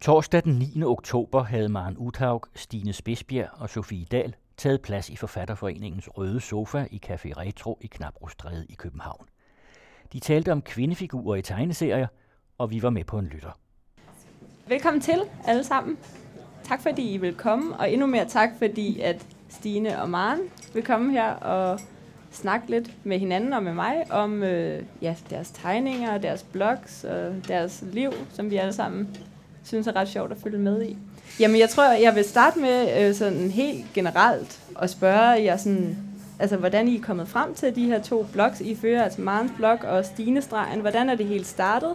Torsdag den 9. oktober havde Maren Uthaug, Stine Spidsbjerg og Sofie Dahl taget plads i Forfatterforeningens Røde Sofa i Café Retro i Knabrostræde i København. De talte om kvindefigurer i tegneserier, og vi var med på en lytter. Velkommen til alle sammen. Tak fordi I vil komme, og endnu mere tak fordi at Stine og Maren vil komme her og snakke lidt med hinanden og med mig om øh, ja, deres tegninger, deres blogs og deres liv, som vi alle sammen synes er ret sjovt at følge med i. Jamen, jeg tror, jeg vil starte med øh, sådan helt generelt at spørge jer sådan, altså, hvordan I er kommet frem til de her to blogs, I fører, altså Marens blog og Stine Stregen. Hvordan er det helt startet?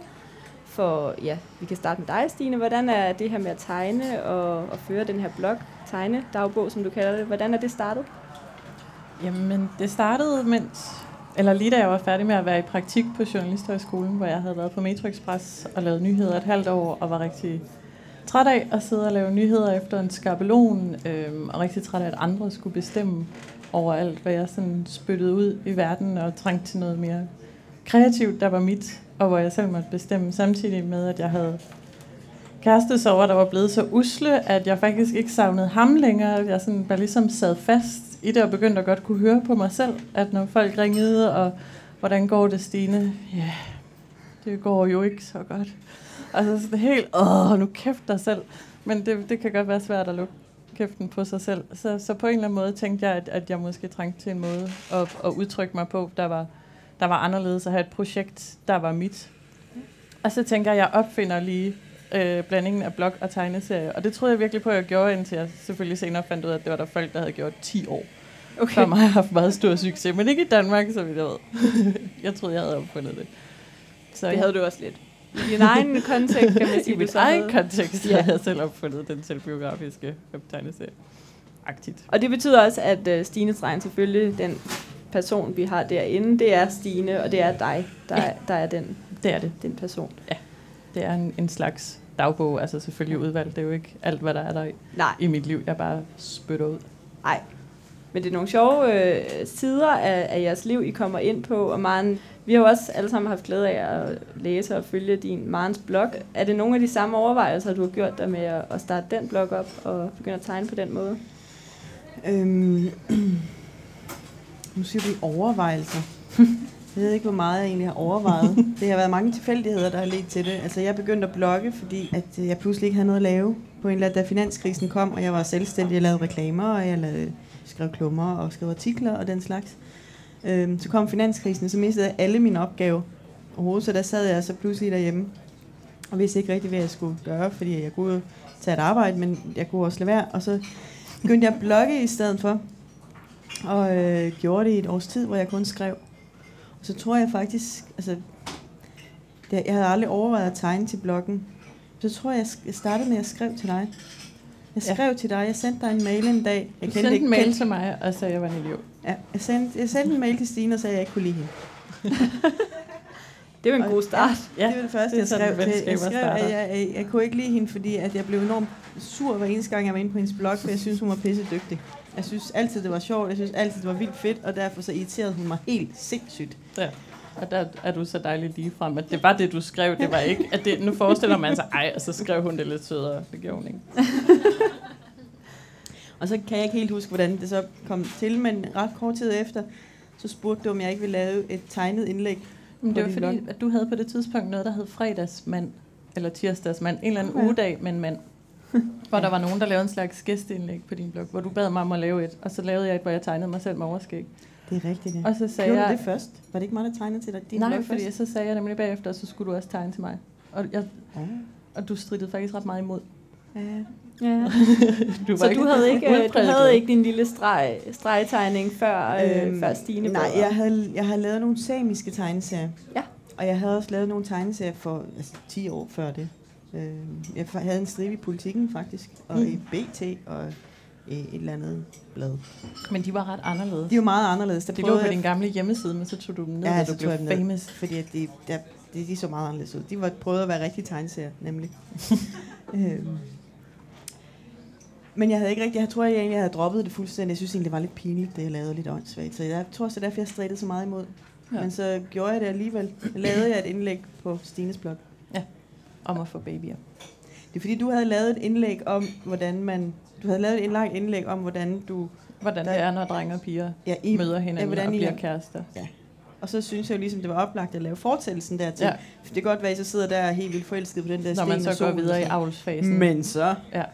For, ja, vi kan starte med dig, Stine. Hvordan er det her med at tegne og, og føre den her blog, tegne dagbog, som du kalder det, hvordan er det startet? Jamen, det startede, mens, eller lige da jeg var færdig med at være i praktik på Journalisthøjskolen, hvor jeg havde været på Metro Express og lavet nyheder et halvt år, og var rigtig træt af at sidde og lave nyheder efter en skabelon, øh, og rigtig træt af, at andre skulle bestemme over alt, hvad jeg sådan spyttede ud i verden, og trængte til noget mere kreativt, der var mit, og hvor jeg selv måtte bestemme, samtidig med, at jeg havde kærestesover, der var blevet så usle, at jeg faktisk ikke savnede ham længere. Jeg sådan bare ligesom sad fast i det, og begyndte at godt kunne høre på mig selv, at når folk ringede, og hvordan går det, Stine? Ja, yeah, det går jo ikke så godt. Altså sådan helt, åh, nu kæft dig selv. Men det, det kan godt være svært at lukke kæften på sig selv. Så, så på en eller anden måde tænkte jeg, at, at jeg måske trængte til en måde at, at udtrykke mig på, der var, der var anderledes at have et projekt, der var mit. Og så tænker jeg, at jeg opfinder lige øh, blandingen af blog og tegneserie. Og det troede jeg virkelig på, at jeg gjorde, indtil jeg selvfølgelig senere fandt ud af, at det var der folk, der havde gjort 10 år. Okay. Mig har haft meget stor succes, men ikke i Danmark, så vidt jeg ved. jeg troede, jeg havde opfundet det. Så det havde du også lidt. I din egen kontekst, kan man sige. I min egen kontekst, ja. jeg havde selv opfundet den selvbiografiske tegneserie. Aktivt. Og det betyder også, at uh, Stine Stregen selvfølgelig, den person, vi har derinde, det er Stine, og det er dig, der, ja. er, der er den, det er det. den person. Ja, det er en, en slags dagbog, altså selvfølgelig udvalgt. Det er jo ikke alt, hvad der er der i, Nej. i mit liv, jeg bare spytter ud. Nej, men det er nogle sjove øh, sider af, af jeres liv, I kommer ind på, og Maren, vi har jo også alle sammen haft glæde af at læse og følge din Marens blog. Er det nogle af de samme overvejelser, du har gjort dig med at, at starte den blog op og begynde at tegne på den måde? Øhm, nu siger vi overvejelser. Jeg ved ikke, hvor meget jeg egentlig har overvejet. Det har været mange tilfældigheder, der har ledt til det. Altså, jeg begyndte at blogge, fordi at jeg pludselig ikke havde noget at lave. På en eller anden, da finanskrisen kom, og jeg var selvstændig, jeg lavede reklamer, og jeg lavede, skrev klummer og skrev artikler og den slags. Øhm, så kom finanskrisen, og så mistede jeg alle mine opgaver overhovedet, så der sad jeg så pludselig derhjemme, og vidste ikke rigtig, hvad jeg skulle gøre, fordi jeg kunne tage et arbejde, men jeg kunne også lade være. Og så begyndte jeg at blogge i stedet for, og øh, gjorde det i et års tid, hvor jeg kun skrev. Og så tror jeg faktisk, altså, det, jeg havde aldrig overvejet at tegne til bloggen. Så tror jeg, jeg startede med at skrive til dig. Jeg skrev ja. til dig, jeg sendte dig en mail en dag. Jeg du sendte ikke, en mail til mig, og sagde, jeg var en idiot. Ja, jeg sendte, jeg sendte en mail til Stine og sagde, at jeg ikke kunne lide hende. det var en god start. Ja, det var det første, det jeg skrev til. Jeg skrev, at jeg, jeg, jeg kunne ikke lide hende, fordi at jeg blev enormt sur hver eneste gang, jeg var inde på hendes blog, for jeg synes, hun var pisse dygtig. Jeg synes altid, det var sjovt. Jeg synes altid, det var vildt fedt, og derfor så irriterede hun mig helt sindssygt. Ja. Og der er du så dejligt lige frem, at det var det, du skrev. Det var ikke, at det, nu forestiller man sig, ej, og så skrev hun det lidt sødere. Det gjorde hun ikke. og så kan jeg ikke helt huske, hvordan det så kom til, men ret kort tid efter, så spurgte du, om jeg ikke ville lave et tegnet indlæg. Men det var fordi, blog. at du havde på det tidspunkt noget, der hed fredagsmand, eller tirsdagsmand, en eller anden ja. ugedag med en mand. hvor der var nogen, der lavede en slags gæsteindlæg på din blog, hvor du bad mig om at lave et, og så lavede jeg et, hvor jeg tegnede mig selv med overskæg. Det er rigtigt, ja. Og så sagde Gjorde jeg, du det først? Var det ikke mig, der tegnede til dig? Din nej, fordi først? så sagde jeg nemlig bagefter, så skulle du også tegne til mig. Og, jeg, ja. og du strittede faktisk ret meget imod. Ja. Ja. du så du havde ikke du havde ikke din lille streg, stregtegning før øhm, før Stine Nej, jeg havde jeg havde lavet nogle samiske tegneserier. Ja. Og jeg havde også lavet nogle tegneserier for altså, 10 år før det. Øh, jeg havde en stribe i politikken faktisk, og mm. i BT og et eller andet blad. Men de var ret anderledes. De var meget anderledes. Der de lå på din gamle hjemmeside, men så tog du dem ned, ja, da du blev famous. fordi at de, der, de, de så meget anderledes ud. De var prøvet at være rigtig tegneserier, nemlig. øhm. Men jeg havde ikke rigtig, jeg tror jeg egentlig, jeg havde droppet det fuldstændig. Jeg synes egentlig, det var lidt pinligt, det jeg lavede lidt åndssvagt. Så jeg tror så derfor, jeg strittede så meget imod. Ja. Men så gjorde jeg det alligevel. Jeg lavede jeg et indlæg på Stines blog. Ja, om at få babyer. Det er fordi, du havde lavet et indlæg om, hvordan man... Du havde lavet et indlæg, indlæg om, hvordan du... Hvordan det er, når drenge og piger Ja, I, møder hinanden ja, og I bliver kærester. Og så synes jeg jo ligesom, det var oplagt at lave fortællelsen dertil. Ja. Ja. For det kan godt være, at I så sidder der helt vildt forelsket på den der Når man så går videre i avlsfasen. Men så Ja.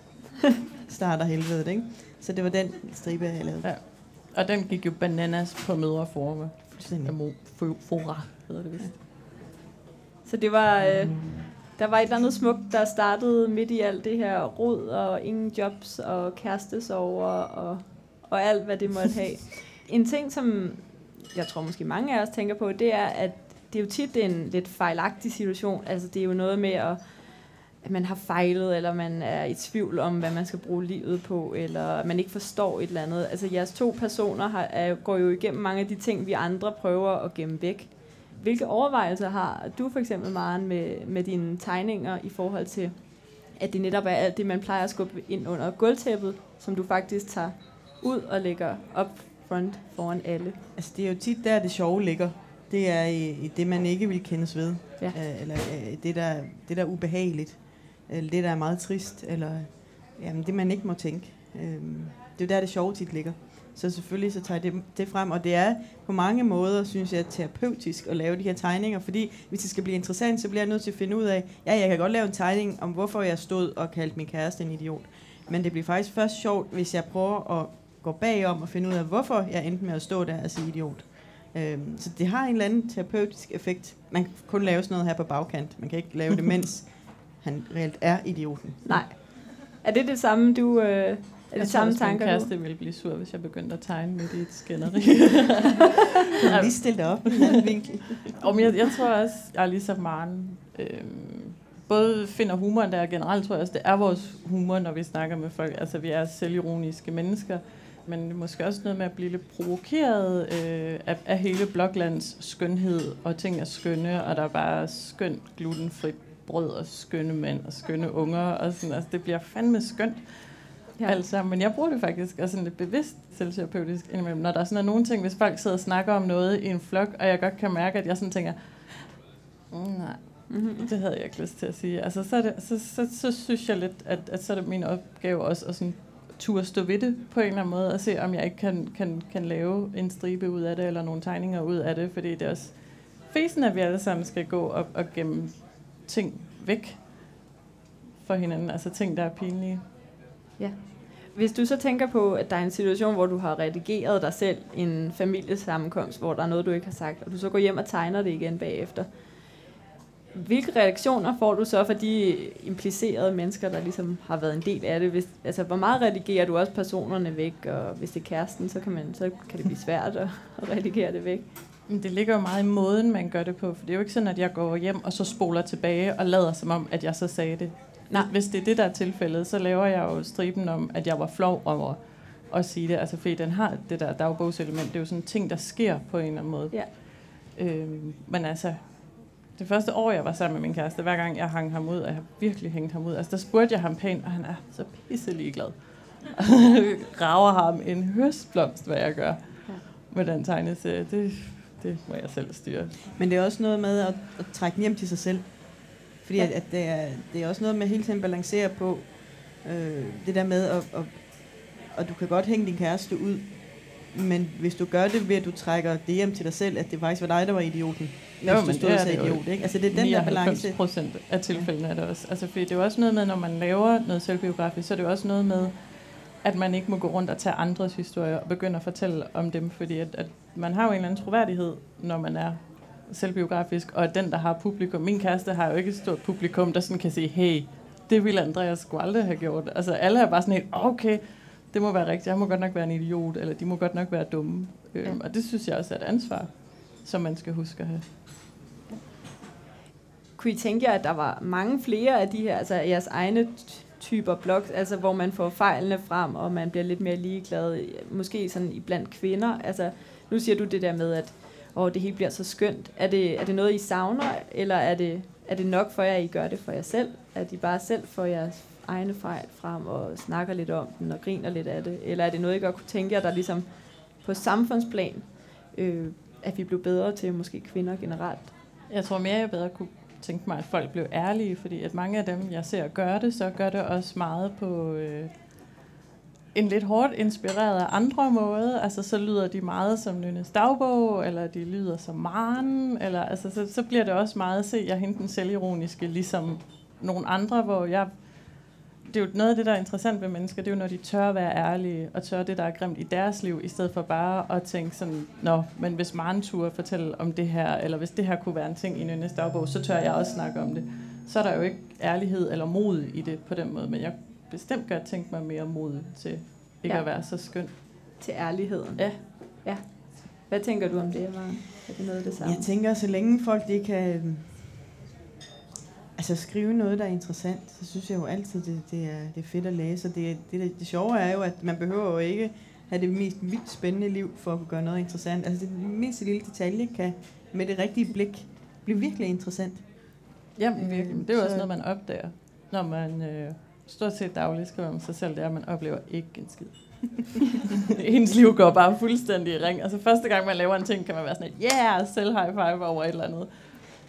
starter helvedet, ikke? Så det var den stribe, jeg lavede. Ja. Og den gik jo bananas på mødreforme. Fuldstændig. Fora hedder det vist. Så det var, øh, der var et eller andet smukt, der startede midt i alt det her rod og ingen jobs og kærestesover og, og alt, hvad det måtte have. En ting, som jeg tror måske mange af os tænker på, det er, at det er jo tit en lidt fejlagtig situation. Altså det er jo noget med, at, at man har fejlet, eller man er i tvivl om, hvad man skal bruge livet på, eller man ikke forstår et eller andet. Altså jeres to personer har, er, går jo igennem mange af de ting, vi andre prøver at gemme væk. Hvilke overvejelser har du for eksempel, Maren, med, med dine tegninger i forhold til, at det netop er alt det, man plejer at skubbe ind under gulvtæppet, som du faktisk tager ud og lægger op front foran alle? Altså, det er jo tit der, det sjove ligger. Det er i, i det, man ikke vil kendes ved. Ja. Øh, eller øh, det, der, det, der er ubehageligt. Eller det, der er meget trist. Eller jamen, det, man ikke må tænke. Øh, det er jo der, det sjove tit ligger. Så selvfølgelig så tager jeg det, det frem, og det er på mange måder, synes jeg, terapeutisk at lave de her tegninger, fordi hvis det skal blive interessant, så bliver jeg nødt til at finde ud af, ja, jeg kan godt lave en tegning om, hvorfor jeg stod og kaldte min kæreste en idiot. Men det bliver faktisk først sjovt, hvis jeg prøver at gå bagom og finde ud af, hvorfor jeg endte med at stå der og sige idiot. Øhm, så det har en eller anden terapeutisk effekt. Man kan kun lave sådan noget her på bagkant. Man kan ikke lave det, mens han reelt er idioten. Nej. Er det det samme, du... Øh, er det samme min tanker, du? kæreste ville blive sur, hvis jeg begyndte at tegne midt i et skænderi. Du kan lige stille dig op i den vinkel. Og jeg, jeg tror også, jeg er ligesom Maren. Øhm, både finder humoren der, og generelt tror jeg også, det er vores humor, når vi snakker med folk. Altså, vi er selvironiske mennesker. Men det måske også noget med at blive lidt provokeret øh, af, af hele Bloklands skønhed, og ting er skønne, og der er bare skønt glutenfrit brød, og skønne mænd, og skønne unger, og sådan, altså det bliver fandme skønt. Ja. Ja. Altså, men jeg bruger det faktisk også sådan lidt bevidst selvterapeutisk indimellem, når der er sådan er nogle ting, hvis folk sidder og snakker om noget i en flok, og jeg godt kan mærke, at jeg sådan tænker, mm, nej, Mm-hmm. det havde jeg ikke lyst til at sige. Altså, så, det, så, så, så synes jeg lidt, at, at så er det min opgave også at sådan turde stå ved det på en eller anden måde, og se, om jeg ikke kan, kan, kan lave en stribe ud af det, eller nogle tegninger ud af det, fordi det er også fesen, at vi alle sammen skal gå op og gemme ting væk for hinanden, altså ting, der er pinlige. Hvis du så tænker på, at der er en situation, hvor du har redigeret dig selv i en familiesammenkomst, hvor der er noget, du ikke har sagt, og du så går hjem og tegner det igen bagefter. Hvilke reaktioner får du så fra de implicerede mennesker, der ligesom har været en del af det? Hvis, altså, hvor meget redigerer du også personerne væk, og hvis det er kæresten, så kan, man, så kan det blive svært at, at redigere det væk. Men det ligger jo meget i måden, man gør det på, for det er jo ikke sådan, at jeg går hjem og så spoler tilbage og lader som om, at jeg så sagde det. Nej. Hvis det er det, der er tilfældet, så laver jeg jo striben om, at jeg var flov over at sige det. Altså, fordi den har det der dagbogselement. Det er jo sådan en ting, der sker på en eller anden måde. Ja. Øhm, men altså, det første år, jeg var sammen med min kæreste, hver gang jeg hang ham ud, og jeg har virkelig hængt ham ud, altså der spurgte jeg ham pænt, og han er så pisselig glad. Rager ham en høstblomst, hvad jeg gør Ja. med den tegneserie. Det, det må jeg selv styre. Men det er også noget med at, at trække hjem til sig selv. Fordi Ja. at, at det, er, det er også noget med hele tiden at balancere på øh, det der med, at, at, at du kan godt hænge din kæreste ud, men hvis du gør det ved, at du trækker det hjem til dig selv, at det faktisk var dig, der var idioten, Jo, hvis du stod det og sagde idiot. Ikke? Altså det er den der balance. procent af tilfældene er det også. Altså, fordi det er jo også noget med, når man laver noget selvbiografisk, så er det jo også noget med, at man ikke må gå rundt og tage andres historier og begynde at fortælle om dem, fordi at, at man har jo en eller anden troværdighed, når man er selvbiografisk, og den, der har publikum, min kæreste har jo ikke et stort publikum, der sådan kan sige, hey, det ville Andreas sgu aldrig have gjort. Altså alle er bare sådan helt, okay, det må være rigtigt, jeg må godt nok være en idiot, eller de må godt nok være dumme. Øhm, Ja. Og det synes jeg også er et ansvar, som man skal huske at have. Kunne I tænke jer, at der var mange flere af de her, altså jeres egne typer blogs, altså hvor man får fejlene frem, og man bliver lidt mere ligeglad, måske sådan i blandt kvinder. Altså, nu siger du det der med, at og det hele bliver så skønt. Er det, er det noget, I savner, eller er det, er det nok for jer, at I gør det for jer selv? At I bare selv får jeres egne fejl frem og snakker lidt om den og griner lidt af det? Eller er det noget, I godt kunne tænke jer, der ligesom på samfundsplan, øh, at vi blev bedre til måske kvinder generelt? Jeg tror mere, jeg bedre kunne tænke mig, at folk blev ærlige, fordi at mange af dem, jeg ser gøre det, så gør det også meget på øh, en lidt hårdt inspireret af andre måde. Altså, så lyder de meget som Nynnes dagbog, eller de lyder som Maren, eller altså, så, så bliver det også meget, se, jeg henter den selvironiske, ligesom nogle andre, hvor jeg det er jo noget af det, der er interessant ved mennesker, det er jo, når de tør at være ærlige, og tør det, der er grimt i deres liv, i stedet for bare at tænke sådan, nå, men hvis Maren turde fortælle om det her, eller hvis det her kunne være en ting i Nynnes dagbog, så tør jeg også snakke om det. Så er der jo ikke ærlighed eller mod i det på den måde, men jeg bestemt godt tænke mig mere mod til ikke ja. at være så skøn. Til ærligheden. Ja. ja. Hvad tænker du om det, Maren? Er det noget af det samme? Jeg tænker, så længe folk de kan Altså skrive noget, der er interessant, så synes jeg jo altid, det, det, er, det er fedt at læse. Og det, det, det, det sjove er jo, at man behøver jo ikke have det mest vildt spændende liv for at kunne gøre noget interessant. Altså det mindste lille detalje kan med det rigtige blik blive virkelig interessant. Jamen virkelig. Det er jo også noget, man opdager, når man øh, stort set dagligt skriver om sig selv, det er, at man oplever ikke en skid. Ens liv går bare fuldstændig i ring. Altså første gang, man laver en ting, kan man være sådan et, yeah, selv high five over et eller andet.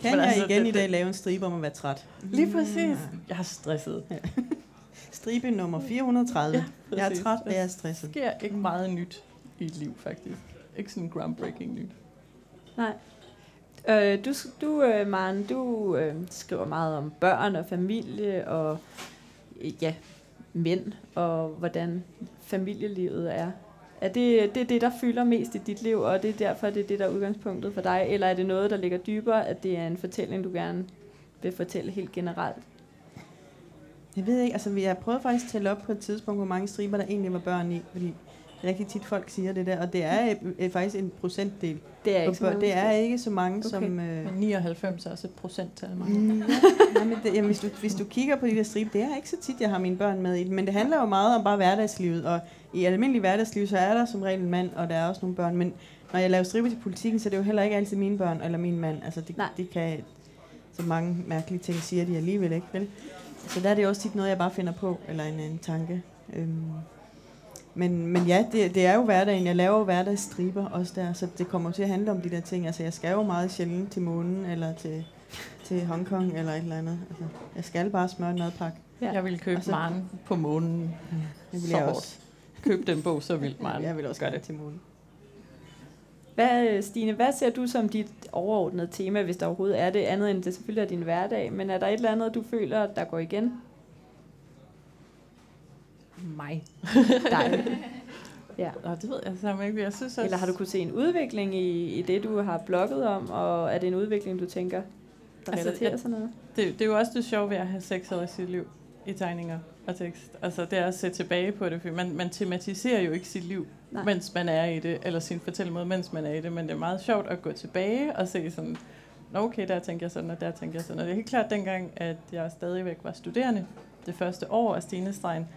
Kan Men jeg altså, igen det, i dag lave en stribe om at være træt? Lige præcis. Ja. Jeg har stresset. Ja. stribe nummer 430. Ja, jeg er træt, og jeg er stresset. Det sker ikke meget nyt i et liv, faktisk. Ikke sådan groundbreaking nyt. Nej. Øh, du, du øh, Maren, du øh, skriver meget om børn og familie og ja, mænd og hvordan familielivet er. Er det, det er det, der fylder mest i dit liv, og det er derfor, det er det, der er udgangspunktet for dig? Eller er det noget, der ligger dybere, at det er en fortælling, du gerne vil fortælle helt generelt? Jeg ved ikke, altså jeg har prøvet faktisk at tælle op på et tidspunkt, hvor mange striber der egentlig var børn i, fordi rigtig tit folk siger det der, og det er et, faktisk en procentdel. Det er ikke, så mange, det er ikke så mange okay. som... Øh, men 99 er også et procenttal. Mm, ja, men det, jamen, hvis, du, hvis du kigger på de der striber, det er ikke så tit, jeg har mine børn med i det, men det handler jo meget om bare hverdagslivet, og i almindelig hverdagsliv, så er der som regel en mand, og der er også nogle børn, men når jeg laver striber til politikken, så er det jo heller ikke altid mine børn eller min mand. Altså det, det kan, så mange mærkelige ting siger de alligevel ikke, vel? Så der er det også tit noget, jeg bare finder på, eller en, en tanke. Øhm, men, men ja, det, det er jo hverdagen. Jeg laver jo hverdagsstriber også der, så det kommer til at handle om de der ting. Altså, jeg skal jo meget sjældent til månen, eller til, til Hongkong, eller et eller andet. Altså, jeg skal bare smøre en madpakke. Ja. Jeg vil købe så, Maren på månen. Det vil jeg også. Køb den bog så vildt, Maren. Jeg vil også gøre det til månen. Hvad, Stine, hvad ser du som dit overordnede tema, hvis der overhovedet er det, andet end det selvfølgelig er din hverdag, men er der et eller andet, du føler, der går igen? Mig. Dig. ja. Nå, det ved jeg sammen ikke. Jeg synes også... Eller har du kunne se en udvikling i, i det, du har blogget om, og er det en udvikling, du tænker, der altså, relaterer jeg, sig noget? Det, det er jo også det sjove ved at have seks år i sit liv i tegninger og tekst. Altså det er at se tilbage på det, for man, man tematiserer jo ikke sit liv, Nej. mens man er i det, eller sin fortællemåde, mens man er i det, men det er meget sjovt at gå tilbage og se sådan, Nå okay, der tænker jeg sådan, og der tænker jeg sådan. Og det er helt klart dengang, at jeg stadigvæk var studerende, det første år af Stinestregen,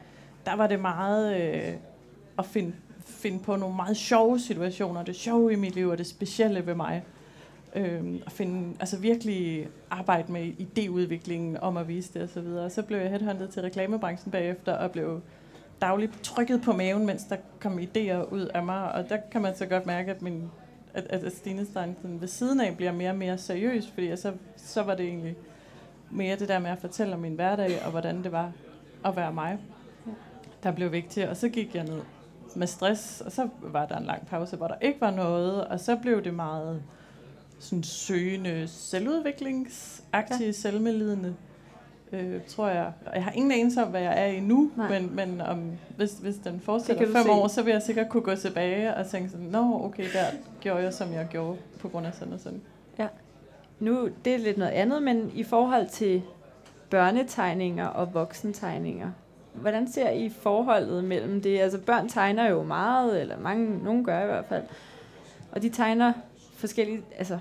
der var det meget øh, at finde, finde på nogle meget sjove situationer, det sjove i mit liv, og det specielle ved mig. Øh, at finde, altså virkelig arbejde med idéudviklingen om at vise det og så videre. Så blev jeg headhunted til reklamebranchen bagefter, og blev dagligt trykket på maven, mens der kom idéer ud af mig, og der kan man så godt mærke, at min at, at Stine Stein ved siden af bliver mere og mere seriøs, fordi så, så var det egentlig mere det der med at fortælle om min hverdag, og hvordan det var at være mig der blev vigtigt. Og så gik jeg ned med stress, og så var der en lang pause, hvor der ikke var noget, og så blev det meget sådan søgende, selvudviklingsagtige, ja. selvmedlidende, øh, tror jeg. Jeg har ingen anelse om, hvad jeg er i nu, men, men om, hvis, hvis den fortsætter fem se. år, så vil jeg sikkert kunne gå tilbage og tænke sådan, nå, okay, der gjorde jeg, som jeg gjorde på grund af sådan og sådan. Ja. Nu, det er lidt noget andet, men i forhold til børnetegninger og voksentegninger, hvordan ser I forholdet mellem det? Altså børn tegner jo meget, eller mange, nogen gør i hvert fald. Og de tegner forskellige altså,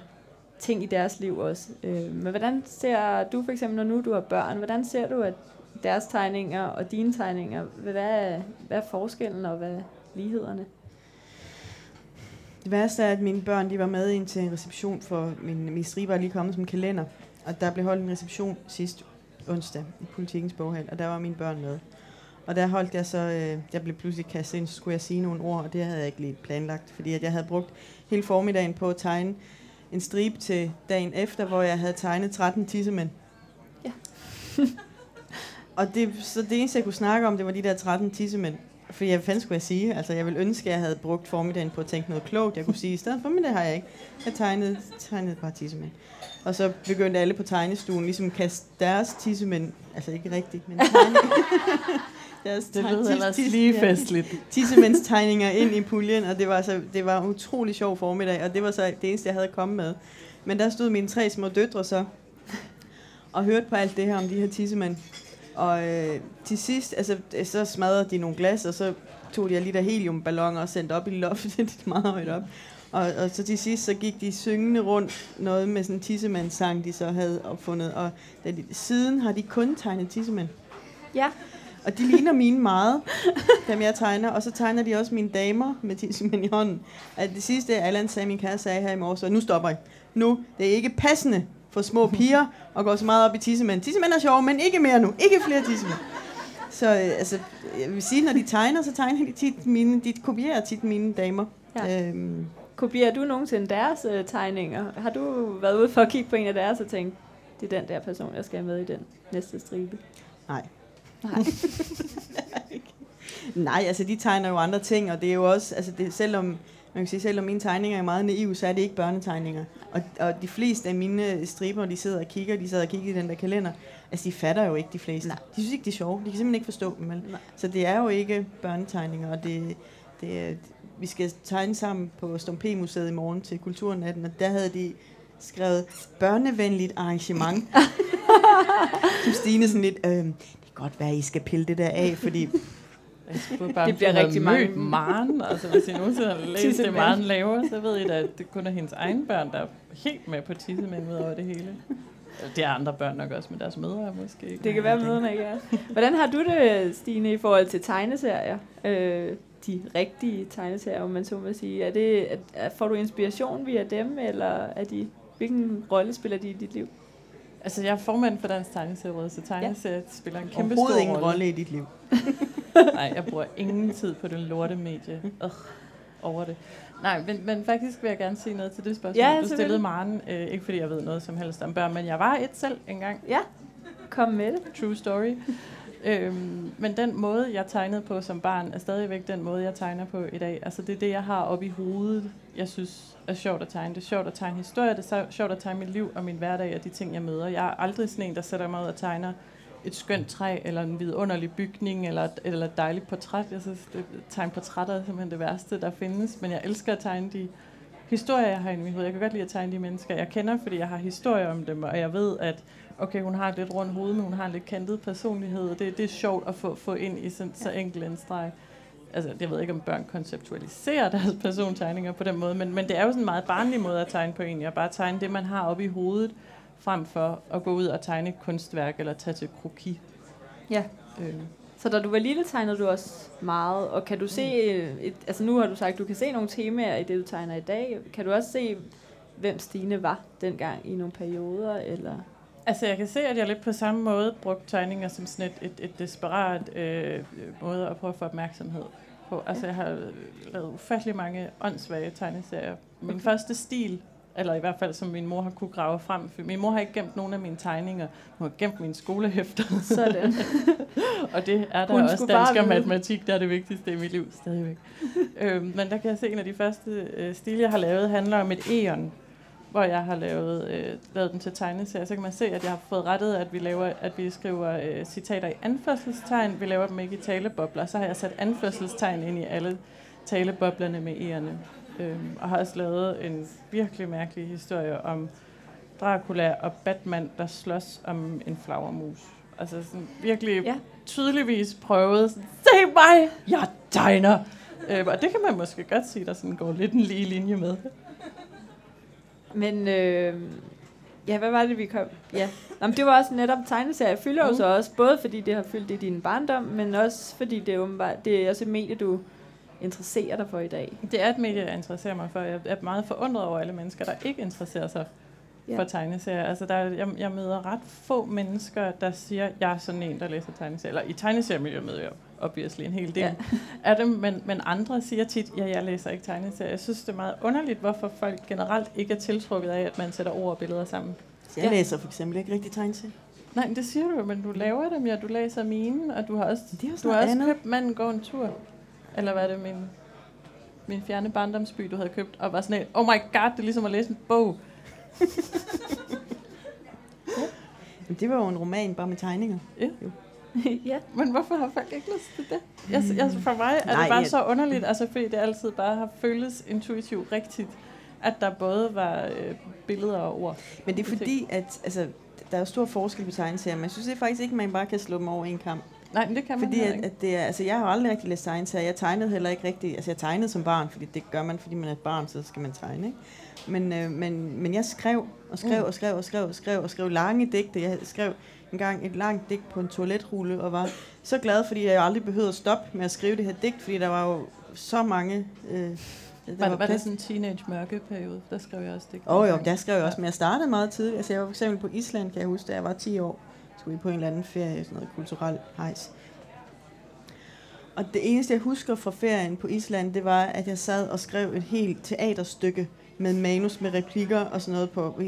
ting i deres liv også. Øh, men hvordan ser du for eksempel, når nu du har børn, hvordan ser du, at deres tegninger og dine tegninger, hvad hvad er forskellen og hvad er lighederne? Det værste er, at mine børn de var med ind til en reception for min, min striber lige kommet som kalender. Og der blev holdt en reception sidst onsdag i politikens boghal, og der var mine børn med. Og der holdt jeg så, øh, jeg blev pludselig kastet ind, så skulle jeg sige nogle ord, og det havde jeg ikke lige planlagt, fordi at jeg havde brugt hele formiddagen på at tegne en stribe til dagen efter, hvor jeg havde tegnet 13 tissemænd. Ja. og det, så det eneste, jeg kunne snakke om, det var de der 13 tissemænd. For jeg fandt skulle jeg sige. Altså, jeg ville ønske, at jeg havde brugt formiddagen på at tænke noget klogt, jeg kunne sige i stedet for, men det har jeg ikke. Jeg tegnede, tegnede et par tissemænd. Og så begyndte alle på tegnestuen ligesom at kaste deres tissemænd, altså ikke rigtigt, men tegne, deres det lyder ellers lige festligt. Tissemænds tegninger ind i puljen, og det var, så, det var en utrolig sjov formiddag, og det var så det eneste, jeg havde kommet med. Men der stod mine tre små døtre så, og hørte på alt det her om de her tissemænd. Og øh, til sidst, altså, så smadrede de nogle glas, og så tog de lige der heliumballoner og sendte op i loftet, meget højt op. Og, og så til sidst, så gik de syngende rundt noget med sådan en tissemandssang, de så havde opfundet. Og da de, siden har de kun tegnet tissemænd. Ja. Og de ligner mine meget, dem jeg tegner. Og så tegner de også mine damer med tissemænd i hånden. At det sidste, Allan sagde, min kære sagde her i morges, og nu stopper jeg. Nu, det er ikke passende for små piger og går så meget op i tissemænd. Tissemænd er sjove, men ikke mere nu. Ikke flere tissemænd. Så øh, altså, jeg vil sige, når de tegner, så tegner de tit mine, de kopierer tit mine damer. Ja. Øhm, Kopierer du nogensinde deres øh, tegninger? Har du været ude for at kigge på en af deres og tænkt, det er den der person, jeg skal have med i den næste stribe? Nej. Nej. Nej, altså de tegner jo andre ting, og det er jo også, altså det, selvom, man kan sige, selvom mine tegninger er meget naive, så er det ikke børnetegninger. Og, og de fleste af mine striber, de sidder og kigger, de sidder og kigger i den der kalender, altså de fatter jo ikke de fleste. Nej. De synes ikke, de er sjove. De kan simpelthen ikke forstå dem. Vel? Nej. Så det er jo ikke børnetegninger, og det, det er, vi skal tegne sammen på Stum P-museet i morgen til Kulturnatten, og der havde de skrevet børnevenligt arrangement. Som Stine sådan lidt, øh, godt være, at I skal pille det der af, fordi bare, det bliver rigtig mange. Maren, altså hvis I nogensinde har læst det, Maren laver, så ved I da, at det kun er hendes egen børn, der er helt med på tissemænd ud over det hele. Det er andre børn nok også, men deres mødre måske ikke. Det kan være, at mødrene ikke er. Hvordan har du det, Stine, i forhold til tegneserier? Øh, de rigtige tegneserier, om man så må sige. Er det, er, får du inspiration via dem, eller er de, hvilken rolle spiller de i dit liv? Altså, jeg er formand for Dansk Tegneserieråd, så tegneserier ja. spiller en kæmpe stor rolle. ingen rolle i dit liv. Nej, jeg bruger ingen tid på den lorte medie. Uh, over det. Nej, men, men faktisk vil jeg gerne sige noget til det spørgsmål, ja, du stillede Maren. Øh, ikke fordi jeg ved noget som helst om børn, men jeg var et selv engang. Ja, kom med det. True story. Øhm, men den måde, jeg tegnede på som barn, er stadigvæk den måde, jeg tegner på i dag. Altså det er det, jeg har oppe i hovedet, jeg synes er sjovt at tegne. Det er sjovt at tegne historie, det er sjovt at tegne mit liv og min hverdag og de ting, jeg møder. Jeg er aldrig sådan en, der sætter mig ud og tegner et skønt træ, eller en vidunderlig bygning, eller, eller et dejligt portræt. Jeg synes, det, tegne portrætter er simpelthen det værste, der findes. Men jeg elsker at tegne de historier, jeg har i mit hoved. Jeg kan godt lide at tegne de mennesker, jeg kender, fordi jeg har historier om dem, og jeg ved, at okay, hun har et lidt rundt hoved, men hun har en lidt kantet personlighed, og det, det er sjovt at få, få ind i sådan, så enkel en streg. Altså, jeg ved ikke, om børn konceptualiserer deres persontegninger på den måde, men, men det er jo sådan en meget barnlig måde at tegne på egentlig, at bare tegne det, man har oppe i hovedet, frem for at gå ud og tegne et kunstværk, eller tage til kroki. Ja. Øh. Så da du var lille, tegnede du også meget, og kan du se, et, altså nu har du sagt, du kan se nogle temaer i det, du tegner i dag. Kan du også se, hvem Stine var dengang i nogle perioder, eller... Altså, jeg kan se, at jeg lidt på samme måde brugte tegninger som sådan et, et, et desperat øh, måde at prøve at få opmærksomhed på. Altså, jeg har lavet ufattelig mange åndssvage tegneserier. Min okay. første stil, eller i hvert fald som min mor har kunne grave frem, for min mor har ikke gemt nogen af mine tegninger. Hun har gemt mine skolehæfter. Sådan. og det er der Hun også dansk og matematik, der er det vigtigste i mit liv stadigvæk. øhm, men der kan jeg se, at en af de første øh, stile, jeg har lavet, handler om et eon hvor jeg har lavet, øh, lavet den til tegneserier, så kan man se, at jeg har fået rettet, at vi, laver, at vi skriver øh, citater i anførselstegn. Vi laver dem ikke i talebobler. Så har jeg sat anførselstegn ind i alle taleboblerne med erne. Øh, og har også lavet en virkelig mærkelig historie om Dracula og Batman, der slås om en flagermus. Altså sådan virkelig ja. tydeligvis prøvet, se mig, jeg tegner. Øh, og det kan man måske godt sige, der sådan går lidt en lige linje med. Men øh, ja, hvad var det, vi kom? Ja. Nå, men det var også netop tegneserier fylder mm. jo så også, både fordi det har fyldt i din barndom, men også fordi det er, åbenbart, det er også et medie, du interesserer dig for i dag. Det er et medie, jeg interesserer mig for. Jeg er meget forundret over alle mennesker, der ikke interesserer sig ja. for tegneserier. Altså, der, er, jeg, jeg møder ret få mennesker, der siger, jeg er sådan en, der læser tegneserier. Eller i tegneseriemiljøet møder jeg obviously en hel del ja. af dem, men, men andre siger tit, ja, jeg læser ikke tegneserier. Jeg synes, det er meget underligt, hvorfor folk generelt ikke er tiltrukket af, at man sætter ord og billeder sammen. Jeg ja. læser for eksempel ikke rigtig tegneserier. Nej, det siger du men du laver dem, ja. Du læser mine, og du har også, det er du har også købt Manden går en tur. Eller hvad er det, min, min fjerne barndomsby, du havde købt, og var sådan en, oh my god, det er ligesom at læse en bog. Men det var jo en roman, bare med tegninger. Ja. Jo. ja. Men hvorfor har folk ikke lyst til det? Jeg, jeg, for mig er Nej, det bare jeg... så underligt, altså fordi det altid bare har føltes intuitivt rigtigt, at der både var øh, billeder og ord. Men det er fordi, at altså, der er stor forskel på tegneserier, men jeg synes det er faktisk ikke, at man bare kan slå dem over en kamp. Nej, men det kan man fordi at, at det er, altså, jeg har aldrig rigtig læst tegneserier. Jeg tegnede heller ikke rigtig, altså jeg tegnede som barn, fordi det gør man, fordi man er et barn, så skal man tegne. Ikke? Men, øh, men, men jeg skrev og skrev mm. og skrev og skrev og skrev og skrev lange digte. Jeg skrev engang et langt digt på en toiletrulle og var så glad, fordi jeg aldrig behøvede at stoppe med at skrive det her digt, fordi der var jo så mange... Øh, der var, var, var det sådan en teenage mørke periode? Der skrev jeg også digt. Åh oh, jo, der skrev jeg også, men jeg startede meget tidligt. Altså jeg var for eksempel på Island, kan jeg huske, da jeg var 10 år. Skulle vi på en eller anden ferie, sådan noget kulturel hejs. Og det eneste, jeg husker fra ferien på Island, det var, at jeg sad og skrev et helt teaterstykke med manus med replikker og sådan noget på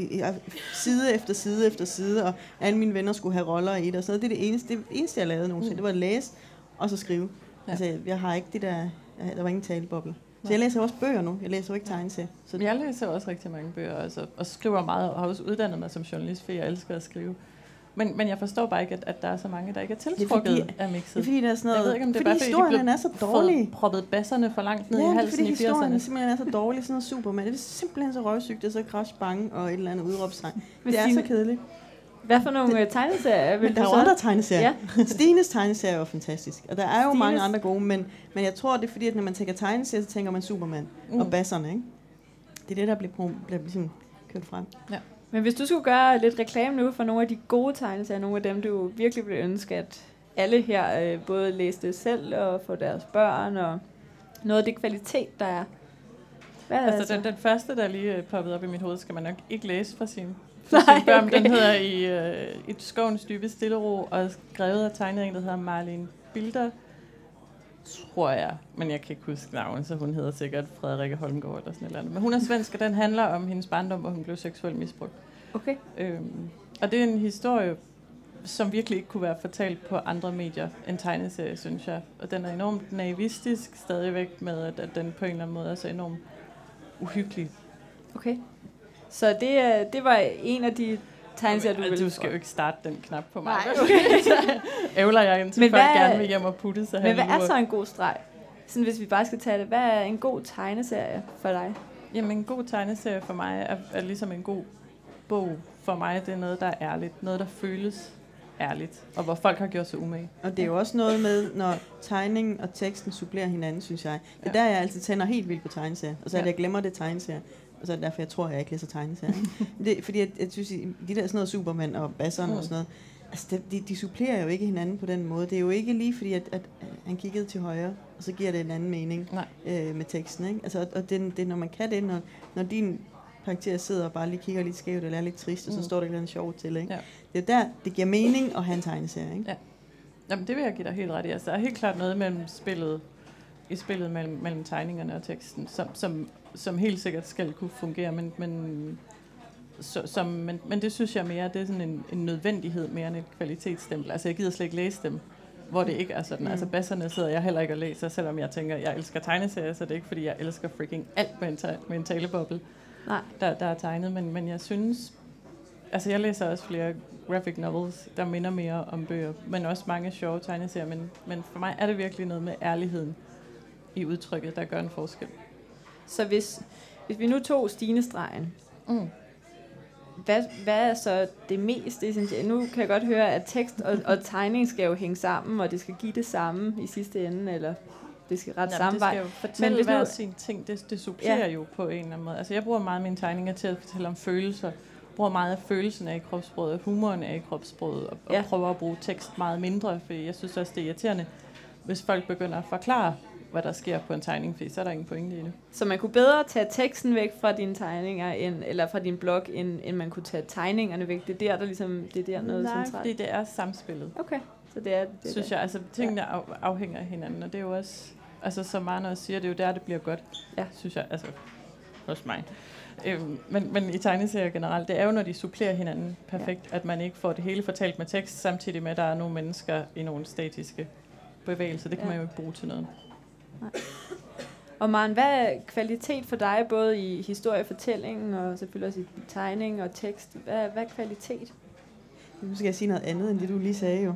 side efter side efter side, og alle mine venner skulle have roller i det og sådan noget. Det er det eneste, det eneste jeg lavede nogensinde. Mm. Det var at læse og så skrive. Ja. Altså, jeg har ikke det der, der var ingen taleboble. Så jeg læser også bøger nu. Jeg læser jo ikke tegneserier. Så jeg læser også rigtig mange bøger, altså, og skriver meget, og har også uddannet mig som journalist, fordi jeg elsker at skrive. Men, men jeg forstår bare ikke, at, at der er så mange, der ikke er tiltrukket det er fordi, af mixet. Det er fordi, der er sådan noget... Jeg ved ikke, om det fordi er bare, fordi historien er så dårlig. proppet basserne for langt ned ja, i halsen i 80'erne. Ja, historien simpelthen er så dårlig. Sådan noget Superman. Det er simpelthen så røgsygt, det er så crash bange og et eller andet udråbstegn. Det er så kedeligt. Hvad for nogle det, øh, tegneserier vil Der er jo andre tegneserier. Ja. Stines tegneserier er jo fantastisk. Og der er jo Stines. mange andre gode, men, men jeg tror, det er fordi, at når man tænker tegneserier, så tænker man Superman mm. og basserne. Ikke? Det er det, der bliver, bliver ligesom kørt frem. Ja. Men hvis du skulle gøre lidt reklame nu for nogle af de gode tegneserier, nogle af dem, du virkelig ville ønske, at alle her øh, både læste selv og for deres børn, og noget af det kvalitet, der er. Hvad er altså, altså? Den, den første, der lige øh, poppet op i mit hoved, skal man nok ikke læse fra sin, for Nej, sin børn. Okay. Den hedder i, øh, i skovens dybe stillero, og er skrevet af tegnet en, der hedder Marlene Bilder, tror jeg, men jeg kan ikke huske navnet, så hun hedder sikkert Frederikke Holmgaard eller sådan eller andet. Men hun er svensk, og den handler om hendes barndom, hvor hun blev seksuelt misbrugt. Okay. Øhm, og det er en historie, som virkelig ikke kunne være fortalt på andre medier end tegneserie, synes jeg. Og den er enormt naivistisk stadigvæk med, at, at den på en eller anden måde er så enormt uhyggelig. Okay. Så det, det var en af de tegneserier, du vil... Du skal jo ikke starte den knap på mig. Nej, okay. så ævler jeg indtil men folk hvad, gerne vil hjem og putte sig Men hvad er så en god streg? Sådan, hvis vi bare skal tage det. Hvad er en god tegneserie for dig? Jamen, en god tegneserie for mig er, er ligesom en god bog. For mig det er noget, der er ærligt. Noget, der føles ærligt, og hvor folk har gjort sig umage. Og det er jo også noget med, når tegningen og teksten supplerer hinanden, synes jeg. Det er ja. der, jeg altid tænder helt vildt på tegneserier, og så er det, jeg glemmer det tegneserier. Og så er det derfor, jeg tror, jeg ikke læser tegneserier. det, fordi jeg, jeg synes, de der sådan noget Superman og basserne mm. og sådan noget, altså de, de supplerer jo ikke hinanden på den måde. Det er jo ikke lige fordi, at, at han kiggede til højre, og så giver det en anden mening øh, med teksten. Ikke? Altså, og det, det, når man kan det, når, når din karakter sidder og bare lige kigger lidt skævt, eller er lidt trist, og så mm. står der noget sjovt til. Ikke? Ja. Det er der, det giver mening at have en tegneserie. Ikke? Ja. Jamen, det vil jeg give dig helt ret i. Altså, der er helt klart noget mellem spillet, i spillet mellem, mellem tegningerne og teksten, som, som som helt sikkert skal kunne fungere, men, men, så, som, men, men det synes jeg mere, det er sådan en, en nødvendighed mere end et kvalitetsstempel. Altså jeg gider slet ikke læse dem, hvor det ikke er sådan. Mm. Altså basserne sidder jeg heller ikke og læser, selvom jeg tænker, jeg elsker tegneserier, så det er ikke fordi, jeg elsker freaking alt med en, ta- med en taleboble, Nej. Der, der er tegnet. Men, men jeg synes, altså jeg læser også flere graphic novels, der minder mere om bøger, men også mange sjove tegneserier. Men, men for mig er det virkelig noget med ærligheden i udtrykket, der gør en forskel. Så hvis, hvis vi nu tog Stine-stregen, mm. hvad, hvad er så det mest essentielle? Nu kan jeg godt høre, at tekst og, og tegning skal jo hænge sammen, og det skal give det samme i sidste ende, eller det skal ret samme vej. Men hver nu, sin ting. Det, det supplerer ja. jo på en eller anden måde. Altså jeg bruger meget mine tegninger til at fortælle om følelser. Bruger meget af følelsen af i kropssproget, og humoren af i og, ja. og prøver at bruge tekst meget mindre, for jeg synes også, det er irriterende, hvis folk begynder at forklare hvad der sker på en tegning, fordi så er der ingen pointe i det. Så man kunne bedre tage teksten væk fra dine tegninger, end, eller fra din blog, end, end man kunne tage tegningerne væk. Det er der, der ligesom, det er der noget Nej, centralt. fordi det er samspillet. Okay, så det er det. Synes jeg, altså tingene af, afhænger af hinanden, og det er jo også, altså som Marne også siger, det er jo der, det bliver godt, Ja. synes jeg, altså hos mig. Øhm, men, men i tegneserier generelt, det er jo, når de supplerer hinanden perfekt, ja. at man ikke får det hele fortalt med tekst, samtidig med, at der er nogle mennesker i nogle statiske bevægelser. Det kan Ja. man jo ikke bruge til noget. Og Maren, hvad er kvalitet for dig, både i historiefortællingen og selvfølgelig også i tegning og tekst? Hvad, hvad er kvalitet? Nu skal jeg sige noget andet, end det du lige sagde jo.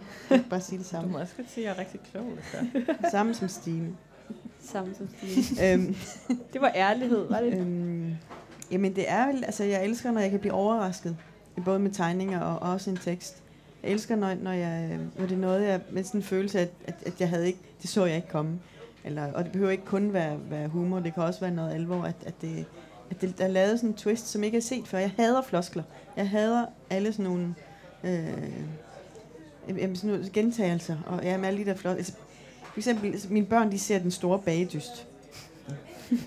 Bare sige det Du samme. må også godt sige, at jeg er rigtig klog. Så. Samme som Stine. Samme som Stine. øhm, Det var ærlighed, var det? øhm, jamen det er vel, altså jeg elsker, når jeg kan blive overrasket. Både med tegninger og også en tekst. Jeg elsker, når, når, jeg, når det er noget, jeg med sådan en følelse, at, at, at jeg havde ikke, det så jeg ikke komme. Eller, og det behøver ikke kun være, være humor, det kan også være noget alvor, at, at, det, at det, der er lavet sådan en twist, som ikke er set før. Jeg hader floskler. Jeg hader alle sådan nogle øh, jamen, sådan nogle gentagelser, og ja, med alle de der floskler. Altså, for eksempel, altså, mine børn, de ser den store bagedyst.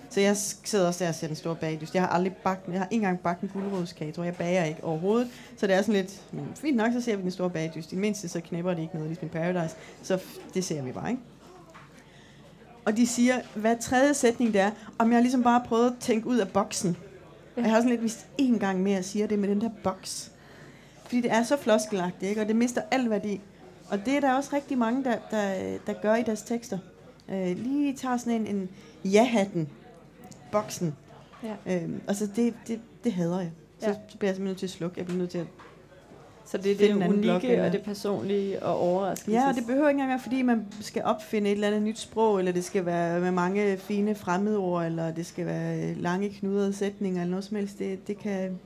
Så jeg sidder også der og ser den store bagedyst. Jeg har aldrig bagt, jeg har ikke engang bagt en guldrådskage, tror jeg. Bager ikke overhovedet. Så det er sådan lidt, men fint nok, så ser vi den store bagedyst. I mindste så knæpper det ikke noget, ligesom i Paradise. Så det ser vi bare, ikke? Og de siger, hvad tredje sætning det er, om jeg ligesom bare prøvet at tænke ud af boksen. Ja. Jeg har sådan lidt, hvis en gang mere siger det med den der boks. Fordi det er så floskelagtigt, ikke? og det mister al værdi. Og det er der også rigtig mange, der, der, der gør i deres tekster. Øh, lige tager sådan en, en ja-hatten, boksen. Ja. Øhm, altså det, det, det hader jeg. Så, Ja. så bliver jeg simpelthen nødt til at slukke. Jeg bliver nødt til at... Så det er det unikke eller- og det personlige og overraskelses. Ja, og det behøver ikke engang være, fordi man skal opfinde et eller andet nyt sprog, eller det skal være med mange fine fremmedord, eller det skal være øh, lange knudrede sætninger, eller noget som helst. Det, det kan...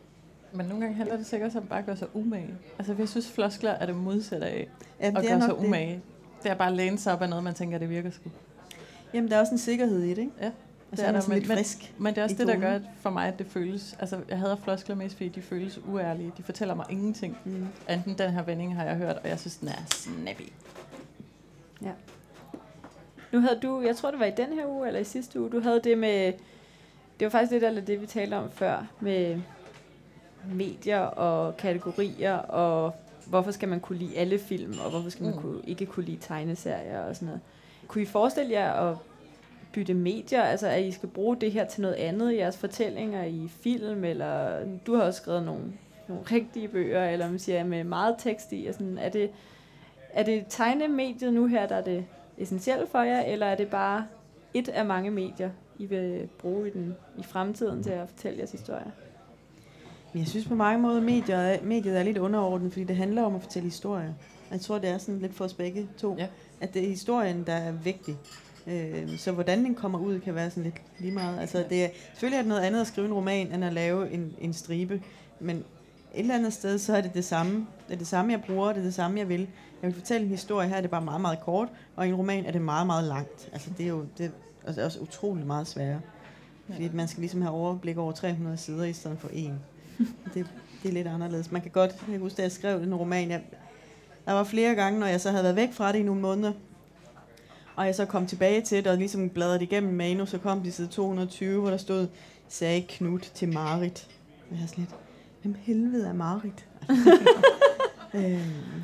Men nogle gange handler det sikkert også om bare at gøre sig umage. Altså, jeg synes, floskler er det modsatte af Jamen, at det er gøre sig nok det. umage. Det er bare at læne sig op af noget, man tænker, det virker sgu. Jamen, der er også en sikkerhed i det, ikke? Ja, det så er er der, men- lidt frisk. Men det er også det, der gør at for mig, at det føles... Altså, jeg hader floskler mest, fordi de føles uærlige. De fortæller mig ingenting. Mm. Enten den her vending har jeg hørt, og jeg synes, den er snappy. Nu havde du, jeg tror det var i den her uge, eller i sidste uge, du havde det med, det var faktisk lidt af det, vi talte om før, med medier og kategorier, og hvorfor skal man kunne lide alle film, og hvorfor skal man Mm. kunne, ikke kunne lide tegneserier og sådan noget. Kunne I forestille jer at bytte medier, altså at I skal bruge det her til noget andet i jeres fortællinger i film, eller du har også skrevet nogle, nogle rigtige bøger, eller man siger med meget tekst i, og sådan, er det, er det tegnemediet nu her, der er det essentielle for jer, eller er det bare et af mange medier, I vil bruge i, den, i fremtiden til at fortælle jeres historier? Men jeg synes på mange måder, medier, er- mediet er lidt underordnet, fordi det handler om at fortælle historier. Jeg tror, det er sådan lidt for os begge to. Ja. At det er historien, der er vigtig. Øh, så hvordan den kommer ud, kan være sådan lidt lige meget. Altså, det er, selvfølgelig er det noget andet at skrive en roman, end at lave en, en stribe. Men et eller andet sted, så er det det samme. Det er det samme, jeg bruger, det er det samme, jeg vil. Jeg vil fortælle en historie her, er det bare meget, meget kort. Og i en roman er det meget, meget langt. Altså, det er jo det er også- også utroligt meget sværere. Fordi Ja. man skal ligesom have overblik over 300 sider i stedet for en. Det, det er lidt anderledes. Man kan godt, jeg kan huske, da jeg skrev den roman, jeg, der var flere gange, når jeg så havde været væk fra det i nogle måneder, og jeg så kom tilbage til det, og ligesom bladrede igennem manus, så kom de side 220, hvor der stod, sagde Knut til Marit. Og jeg er sådan lidt, hvem helvede er Marit? øhm,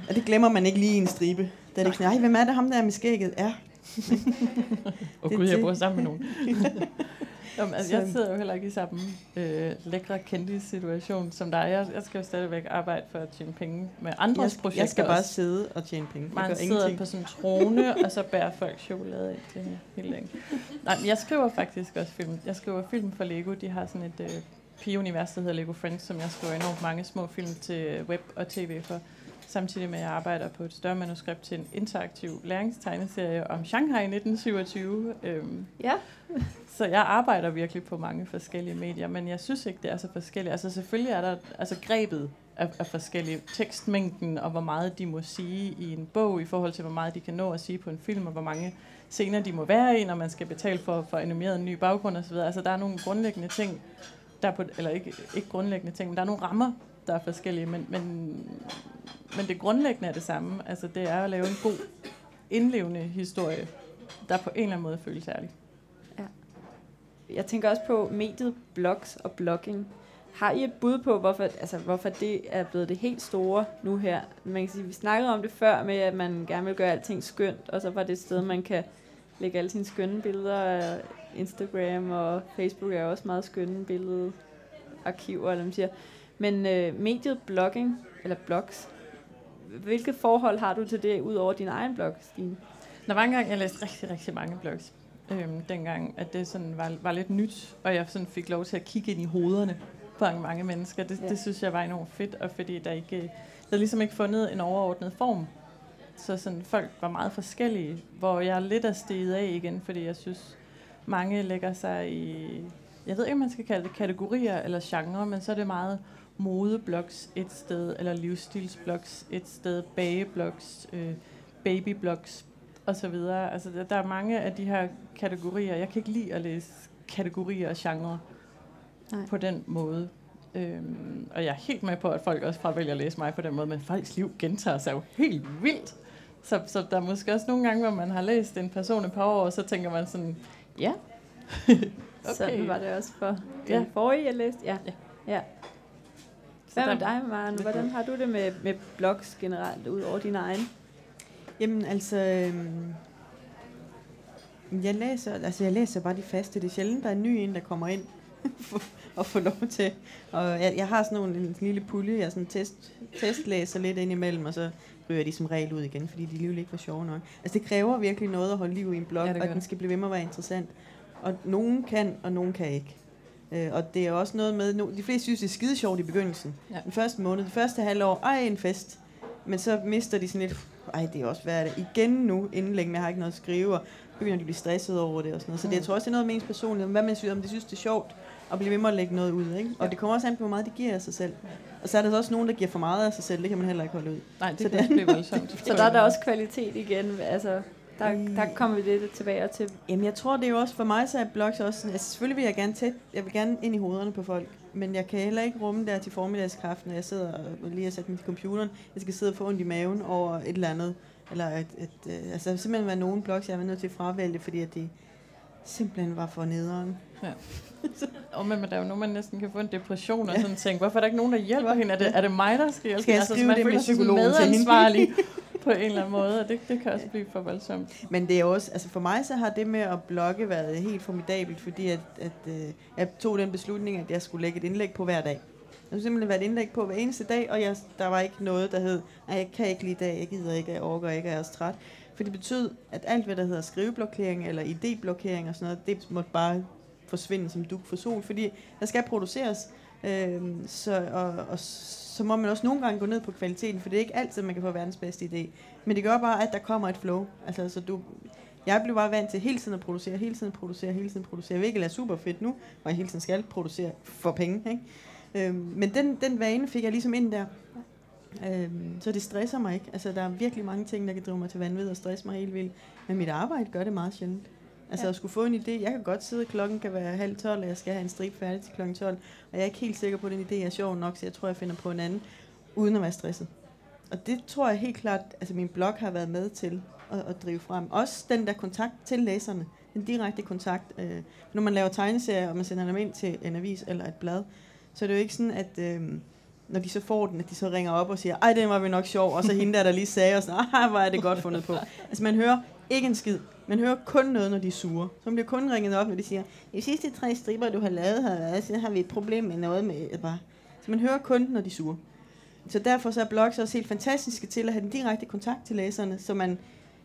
og det glemmer man ikke lige i en stribe. Da er det ikke sådan, "Ej, hvem er det ham der med skægget? Ja, Og Det- gud, jeg bor sammen med nogen. Jamen, altså, jeg sidder jo heller ikke i samme øh, lækre kendte situation som dig. Jeg, jeg skal jo stadigvæk arbejde for at tjene penge med andres jeg, projekter. jeg skal bare også. sidde og tjene penge. Jeg Man gør sidder ingenting. på sådan en trone, og så bærer folk chokolade ind til hende hele dagen. Nej, men jeg skriver faktisk også film. Jeg skriver film for Lego. De har sådan et øh, pigeunivers, der hedder Lego Friends, som jeg skriver enormt mange små film til web og tv for. Samtidig med, at jeg arbejder på et større manuskript til en interaktiv læringstegneserie om Shanghai 1927. Øhm, Ja. så jeg arbejder virkelig på mange forskellige medier, men jeg synes ikke, det er så forskelligt. Altså selvfølgelig er der, altså grebet er, er forskellige. Tekstmængden og hvor meget de må sige i en bog i forhold til, hvor meget de kan nå at sige på en film, og hvor mange scener de må være i, når man skal betale for, for animeret en ny baggrund osv. Altså der er nogle grundlæggende ting, der er på, eller ikke, ikke grundlæggende ting, men der er nogle rammer, der er forskellige, men, men, men det grundlæggende er det samme. Altså det er at lave en god, indlevende historie der på en eller anden måde føles ærlig. Ja. Jeg tænker også på mediet blogs og blogging. Har I et bud på, hvorfor, altså, hvorfor det er blevet det helt store nu her? Man kan sige, vi snakkede om det før med, at man gerne vil gøre alting skønt, og så var det et sted, man kan lægge alle sine skønne billeder. Instagram og Facebook er også meget skønne billedarkiver, eller man siger. Men øh, mediet blogging, eller blogs, hvilket forhold har du til det, ud over din egen blog, Stine? Der var engang, jeg læste rigtig, rigtig mange blogs. Øhm, dengang, at det sådan var, var lidt nyt, og jeg sådan fik lov til at kigge ind i hovederne på mange mennesker. Det, Ja. det synes jeg var enormt fedt, og fordi der ikke, der er ligesom ikke fundet en overordnet form. Så sådan, folk var meget forskellige, hvor jeg lidt er steget af igen, fordi jeg synes, mange lægger sig i, jeg ved ikke, om man skal kalde det kategorier eller genre, men så er det meget modeblogs et sted, eller livsstilsblogs et sted, bageblogs, øh, babyblogs og så videre. Altså, der, der er mange af de her kategorier. Jeg kan ikke lide at læse kategorier og genre Nej. på den måde. Øhm, og jeg er helt med på, at folk også fravælger at læse mig på den måde, men folks liv gentager sig jo helt vildt. Så, så der er måske også nogle gange, hvor man har læst en person et par år, og så tænker man sådan, ja. Okay. Sådan var det også for den Ja. forrige, jeg læste. Ja. Ja. ja. Så Hvad med dig, Maren? Hvordan har du det med, med blogs generelt, ud over din egen? Jamen altså, øhm, jeg læser, altså jeg læser bare de faste. Det er sjældent, der er en ny en, der kommer ind og får lov til. Og jeg, jeg har sådan nogle, en lille pulje, jeg sådan test, testlæser lidt ind imellem, og så ryger de som regel ud igen, fordi de alligevel ikke var sjove nok. Altså det kræver virkelig noget at holde liv i en blog, Ja, og den skal blive ved med at være interessant. Og nogen kan, og nogen kan ikke. Øh, og det er også noget med, no, de fleste synes, det er skide sjovt i begyndelsen. Ja. Den første måned, det første halvår, ej en fest. Men så mister de sådan lidt, ej det er også værd det. Igen nu, inden længe, jeg har ikke noget at skrive, og begynder de at blive stresset over det og sådan noget. Så det, jeg tror også, det er noget med ens personlighed, hvad man synes, om de synes, det er sjovt at blive ved med at lægge noget ud. Ikke? Og Ja. det kommer også an på, hvor meget de giver af sig selv. Og så er der så også nogen, der giver for meget af sig selv, det kan man heller ikke holde ud. nej, det Så kan det- blive voldsomt. Så der er der også kvalitet igen. Altså, der, der kommer vi lidt tilbage til. Jamen jeg tror, det er jo også for mig, så er blogs også sådan, altså selvfølgelig vil jeg gerne tæt, jeg vil gerne ind i hovederne på folk, men jeg kan heller ikke rumme der til formiddagskraften, når jeg sidder og lige har sat mig til computeren, jeg skal sidde og få ondt i maven over et eller andet, eller et, et, øh, altså der simpelthen være nogle blogs, jeg var nødt til at fravælge, fordi at de simpelthen var for nederen. Og men, men der er jo nogen, man næsten kan få en depression og sådan tænke, hvorfor er der ikke nogen, der hjælper hende? Er det, er det mig, der skal hjælpe Skal jeg? Altså, så skrive man det med psykologen til hende? på en eller anden måde, og det, det kan også blive for voldsomt. Men det er også, altså for mig så har det med at blogge været helt formidabelt, fordi at, at øh, jeg tog den beslutning, at jeg skulle lægge et indlæg på hver dag. Jeg skulle simpelthen være et indlæg på hver eneste dag, og jeg, der var ikke noget, der hed, at jeg kan ikke lige i dag, jeg gider ikke, jeg orker ikke, jeg er også træt. For det betød, at alt hvad der hedder skriveblokering eller idéblokering og sådan noget, det måtte bare forsvinde som duk for sol, fordi der skal produceres, Øh, så, og, og så må man også nogle gange gå ned på kvaliteten, for det er ikke altid, man kan få verdens bedste idé. Men det gør bare, at der kommer et flow. Altså, så du, jeg blev bare vant til hele tiden at producere, hele tiden producere, hele tiden producere. Hvilket er super fedt nu, hvor jeg hele tiden skal producere for penge. Ikke? Øhm, men den, den vane fik jeg ligesom ind der. Øhm, så det stresser mig ikke. Altså, der er virkelig mange ting, der kan drive mig til vanvid og stresse mig helt vildt. Men mit arbejde gør det meget sjældent. Altså Ja. at skulle få en idé. Jeg kan godt sidde, klokken kan være halv tolv, og jeg skal have en strip færdig til klokken 12. Og jeg er ikke helt sikker på, at den idé er sjov nok, så jeg tror, jeg finder på en anden, uden at være stresset. Og det tror jeg helt klart, altså min blog har været med til at, at drive frem. Også den der kontakt til læserne. Den direkte kontakt. Øh, når man laver tegneserier, og man sender dem ind til en avis eller et blad, så er det jo ikke sådan, at øh, når de så får den, at de så ringer op og siger, ej, den var vi nok sjov, og så hende der, der lige sagde, og sådan, ej, hvor er det godt fundet på. Altså man hører ikke en skid. Man hører kun noget, når de er sure. Så man bliver kun ringet op, når de siger, de sidste tre striber, du har lavet, har været, så har vi et problem med noget med, bare. Så man hører kun, når de er sure. Så derfor så er blogs også helt fantastiske til at have den direkte kontakt til læserne, så man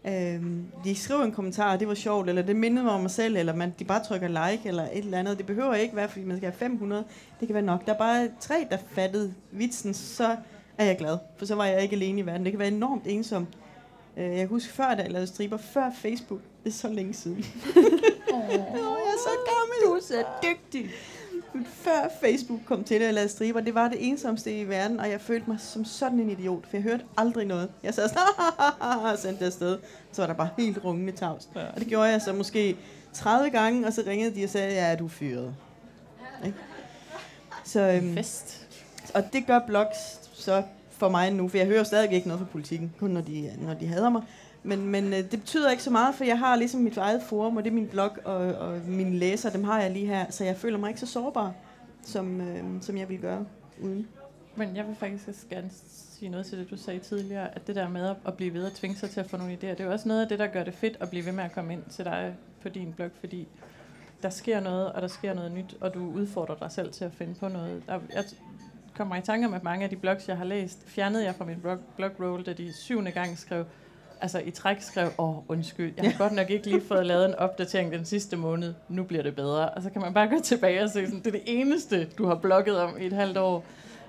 øh, de skriver en kommentar, det var sjovt, eller det mindede mig om mig selv, eller man, de bare trykker like, eller et eller andet. Det behøver ikke være, fordi man skal have 500. Det kan være nok. Der er bare tre, der fattede vitsen, så er jeg glad. For så var jeg ikke alene i verden. Det kan være enormt ensomt. Øh, Jeg kan huske før, da jeg lavede striber, før Facebook. Det er så længe siden. Åh, jeg er så gammel. Du er så dygtig. Før Facebook kom til, at jeg lavede striber, det var det ensomste i verden, og jeg følte mig som sådan en idiot, for jeg hørte aldrig noget. Jeg sad sådan, og sendte det afsted, så var der bare helt rungende tavs. Ja. Og det gjorde jeg så måske 30 gange, og så ringede de og sagde, ja, du er fyret. Ikke? Så, øhm, Fest. og det gør blogs så for mig nu, for jeg hører stadig ikke noget fra politikken, kun når de, når de hader mig. Men, men øh, det betyder ikke så meget, for jeg har ligesom mit eget forum, og det er min blog, og, og mine læsere, dem har jeg lige her, så jeg føler mig ikke så sårbar, som, øh, som jeg vil gøre uden. Men jeg vil faktisk også gerne sige noget til det, du sagde tidligere, at det der med at blive ved at tvinge sig til at få nogle idéer, det er jo også noget af det, der gør det fedt at blive ved med at komme ind til dig på din blog, fordi der sker noget, og der sker noget nyt, og du udfordrer dig selv til at finde på noget. Der, jeg kommer i tanke om, at mange af de blogs, jeg har læst, fjernede jeg fra min blog, blog roll, da de syvende gang skrev, altså i træk skrev, åh, oh, undskyld, jeg har godt nok ikke lige fået lavet en opdatering den sidste måned, nu bliver det bedre. Og så kan man bare gå tilbage og se, sådan, det er det eneste, du har blogget om i et halvt år.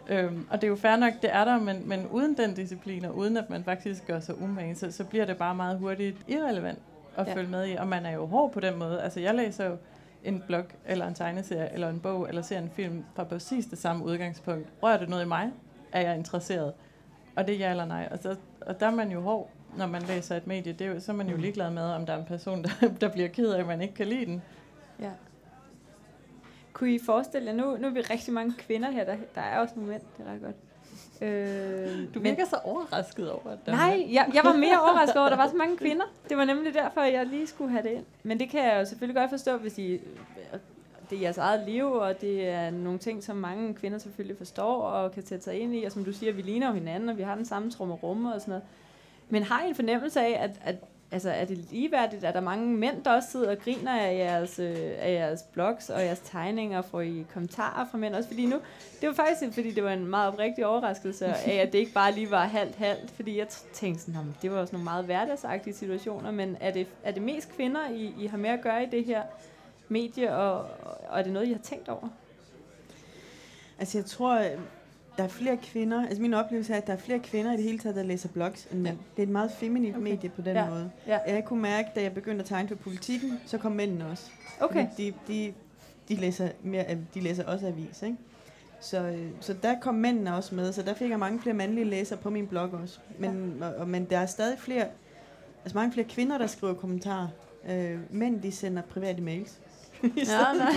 Øhm, og det er jo fair nok, det er der, men, men uden den disciplin, og uden at man faktisk gør sig umage, så, så bliver det bare meget hurtigt irrelevant at ja. følge med i. Og man er jo hård på den måde. Altså jeg læser jo en blog, eller en tegneserie, eller en bog, eller ser en film fra præcis det samme udgangspunkt. Rører det noget i mig? Er jeg interesseret? Og det er ja eller nej. Og, så, og der er man jo hård, når man læser et medie. Det er jo, så er man jo mm. ligeglad med, om der er en person, der, der bliver ked af, at man ikke kan lide den. Ja. Kunne I forestille jer, nu, nu er vi rigtig mange kvinder her, der, der er også nogle mænd, det er ret godt. Øh, du virker men, så overrasket over, at der Nej, jeg, jeg var mere overrasket over, at der var så mange kvinder. Det var nemlig derfor, jeg lige skulle have det ind. Men det kan jeg jo selvfølgelig godt forstå, hvis I, det er jeres eget liv, og det er nogle ting, som mange kvinder selvfølgelig forstår og kan sætte sig ind i. Og som du siger, vi ligner hinanden, og vi har den samme rumme og sådan noget. Men har I en fornemmelse af, at, at altså, er det ligeværdigt? Er der mange mænd, der også sidder og griner af jeres, øh, af jeres blogs og jeres tegninger? Får I kommentarer fra mænd også? Fordi nu, det var faktisk fordi det var en meget oprigtig overraskelse af, at det ikke bare lige var halvt-halvt. Fordi jeg tænkte sådan, det var også nogle meget hverdagsagtige situationer. Men er det, er det mest kvinder, I, I har med at gøre i det her medie? Og, og er det noget, I har tænkt over? Altså jeg tror, der er flere kvinder, altså min oplevelse er, at der er flere kvinder i det hele taget, der læser blogs end mænd. Ja. Det er et meget feminint okay. medie på den ja. måde. Ja. Jeg kunne mærke, da jeg begyndte at tegne for politikken, så kom mændene også. Okay. de, de, de, læser mere, de læser også avis, ikke? Så, øh, så der kom mændene også med, så der fik jeg mange flere mandlige læsere på min blog også. Men, ja. og, men der er stadig flere, altså mange flere kvinder, der skriver kommentarer. Øh, mænd, de sender private mails. ja, nej.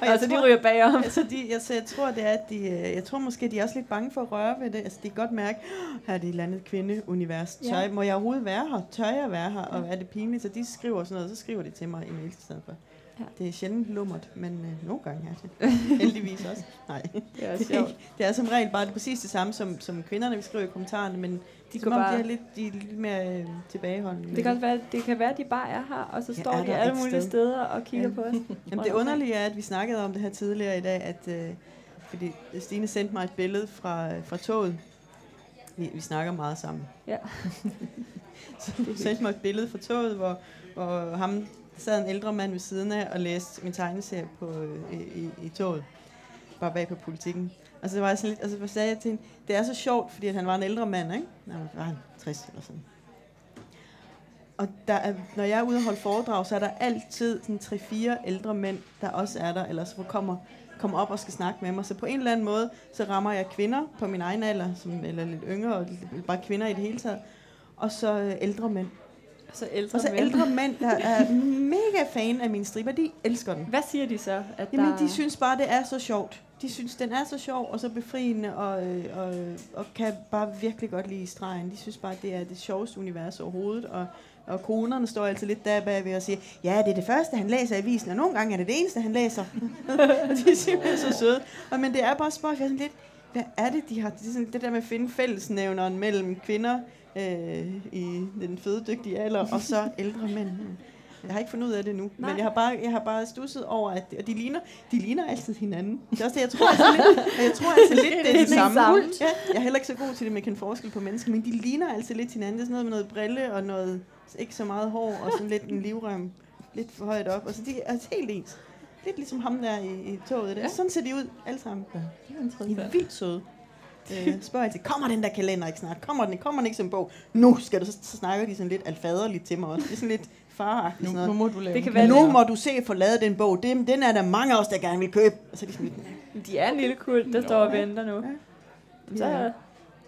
og altså, tror, de ryger bagom. altså, de, altså, jeg tror, det er, at de, øh, jeg tror måske, de er også lidt bange for at røre ved det. Altså, de kan godt mærke, her er det et eller andet kvindeunivers. Tør, ja. Må jeg overhovedet være her? Tør jeg være her? Og er det pinligt? Så de skriver sådan noget, så skriver de til mig i mails i stedet for. Ja. Det er sjældent lummert, men øh, nogle gange er det. Heldigvis også. Nej. Det er, det, er, det er som regel bare det præcis det samme, som, som kvinderne vi skriver i kommentarerne, men de, går bare, de er lidt, de er lidt mere øh, tilbageholdende. Det kan, være, det kan være, at de bare er her, og så står de alle mulige sted. steder og kigger ja. på os. Jamen, det underlige er, at vi snakkede om det her tidligere i dag, at øh, fordi Stine sendte mig et billede fra, fra toget. Vi, vi snakker meget sammen. Ja. så hun sendte mig et billede fra toget, hvor, hvor ham sad en ældre mand ved siden af og læste min tegneserie på, øh, i, i, i toget. Bare bag på politikken. Altså, og så var jeg sådan lidt, altså, og så sagde jeg til hende, det er så sjovt, fordi at han var en ældre mand, ikke? Nej, var han 60 eller sådan. Og der er, når jeg er ude og holde foredrag, så er der altid sådan 3-4 ældre mænd, der også er der, eller så kommer, kommer op og skal snakke med mig. Så på en eller anden måde, så rammer jeg kvinder på min egen alder, som, eller lidt yngre, og bare kvinder i det hele taget. Og så øh, ældre mænd. Så ældre og så mænd. ældre mænd, der er mega fan af mine striber, de elsker den. Hvad siger de så? At Jamen, der... de synes bare, det er så sjovt de synes, den er så sjov og så befriende, og, øh, og, og kan bare virkelig godt lide stregen. De synes bare, det er det sjoveste univers overhovedet, og, og konerne står altid lidt der bagved og siger, ja, det er det første, han læser i avisen, og nogle gange er det det eneste, han læser. og de er simpelthen så søde. Og, men det er bare spørgsmål, sådan lidt, hvad er det, de har? Det, er sådan, det der med at finde fællesnævneren mellem kvinder øh, i den fødedygtige alder, og så ældre mænd. Jeg har ikke fundet ud af det nu, Nej. men jeg har bare, jeg har bare stusset over, at og de ligner, de ligner altid hinanden. Det er også det, jeg tror altså lidt, jeg tror altså lidt, det er det samme. Ja, jeg er heller ikke så god til det med at kende forskel på mennesker, men de ligner altid lidt hinanden. Det er sådan noget med noget brille og noget ikke så meget hår og sådan lidt en livrem lidt for højt op. Og så de er altså helt ens. Lidt ligesom ham der i, i toget. Det. Ja. Sådan ser de ud alle sammen. Ja, det er, de er vildt søde. Øh, spørger jeg til, kommer den der kalender ikke snart? Kommer den ikke? Kommer den ikke som bog? Nu skal du, så, så snakker de sådan lidt alfaderligt til mig også. Det er sådan lidt, far nu, nu må du lave det kan være, nu må du se få lavet den bog. Den, den er der mange af os, der gerne vil købe. Og så er de sådan lidt, De er en lille kult, der står og venter nu. Ja. Så,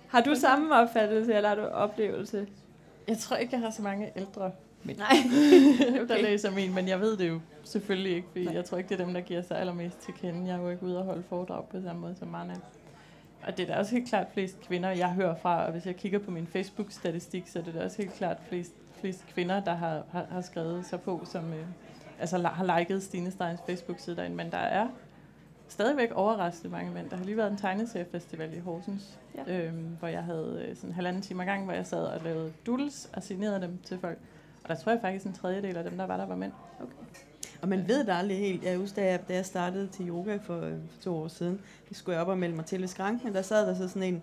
har du samme opfattelse, eller har du oplevelse? Jeg tror ikke, jeg har så mange ældre men. Nej. okay. der læser min, men jeg ved det jo selvfølgelig ikke, fordi Nej. jeg tror ikke, det er dem, der giver sig allermest til kende. Jeg er jo ikke ude og holde foredrag på samme måde som mange og det er da også helt klart flest kvinder, jeg hører fra, og hvis jeg kigger på min Facebook-statistik, så er det da også helt klart flest flest kvinder, der har, har, har skrevet sig på, som øh, altså, har liket Stine Steins Facebook-side derinde, men der er stadigvæk overraskende mange mænd. Der har lige været en tegneseriefestival i Horsens, ja. øhm, hvor jeg havde øh, sådan en halvanden time gang, hvor jeg sad og lavede doodles og signerede dem til folk. Og der tror jeg faktisk, en tredjedel af dem, der var der, var mænd. Okay. Og man ved det aldrig helt. Jeg husker, da jeg, da jeg startede til yoga for, for to år siden, det skulle jeg op og melde mig til ved skranken, der sad der så sådan en,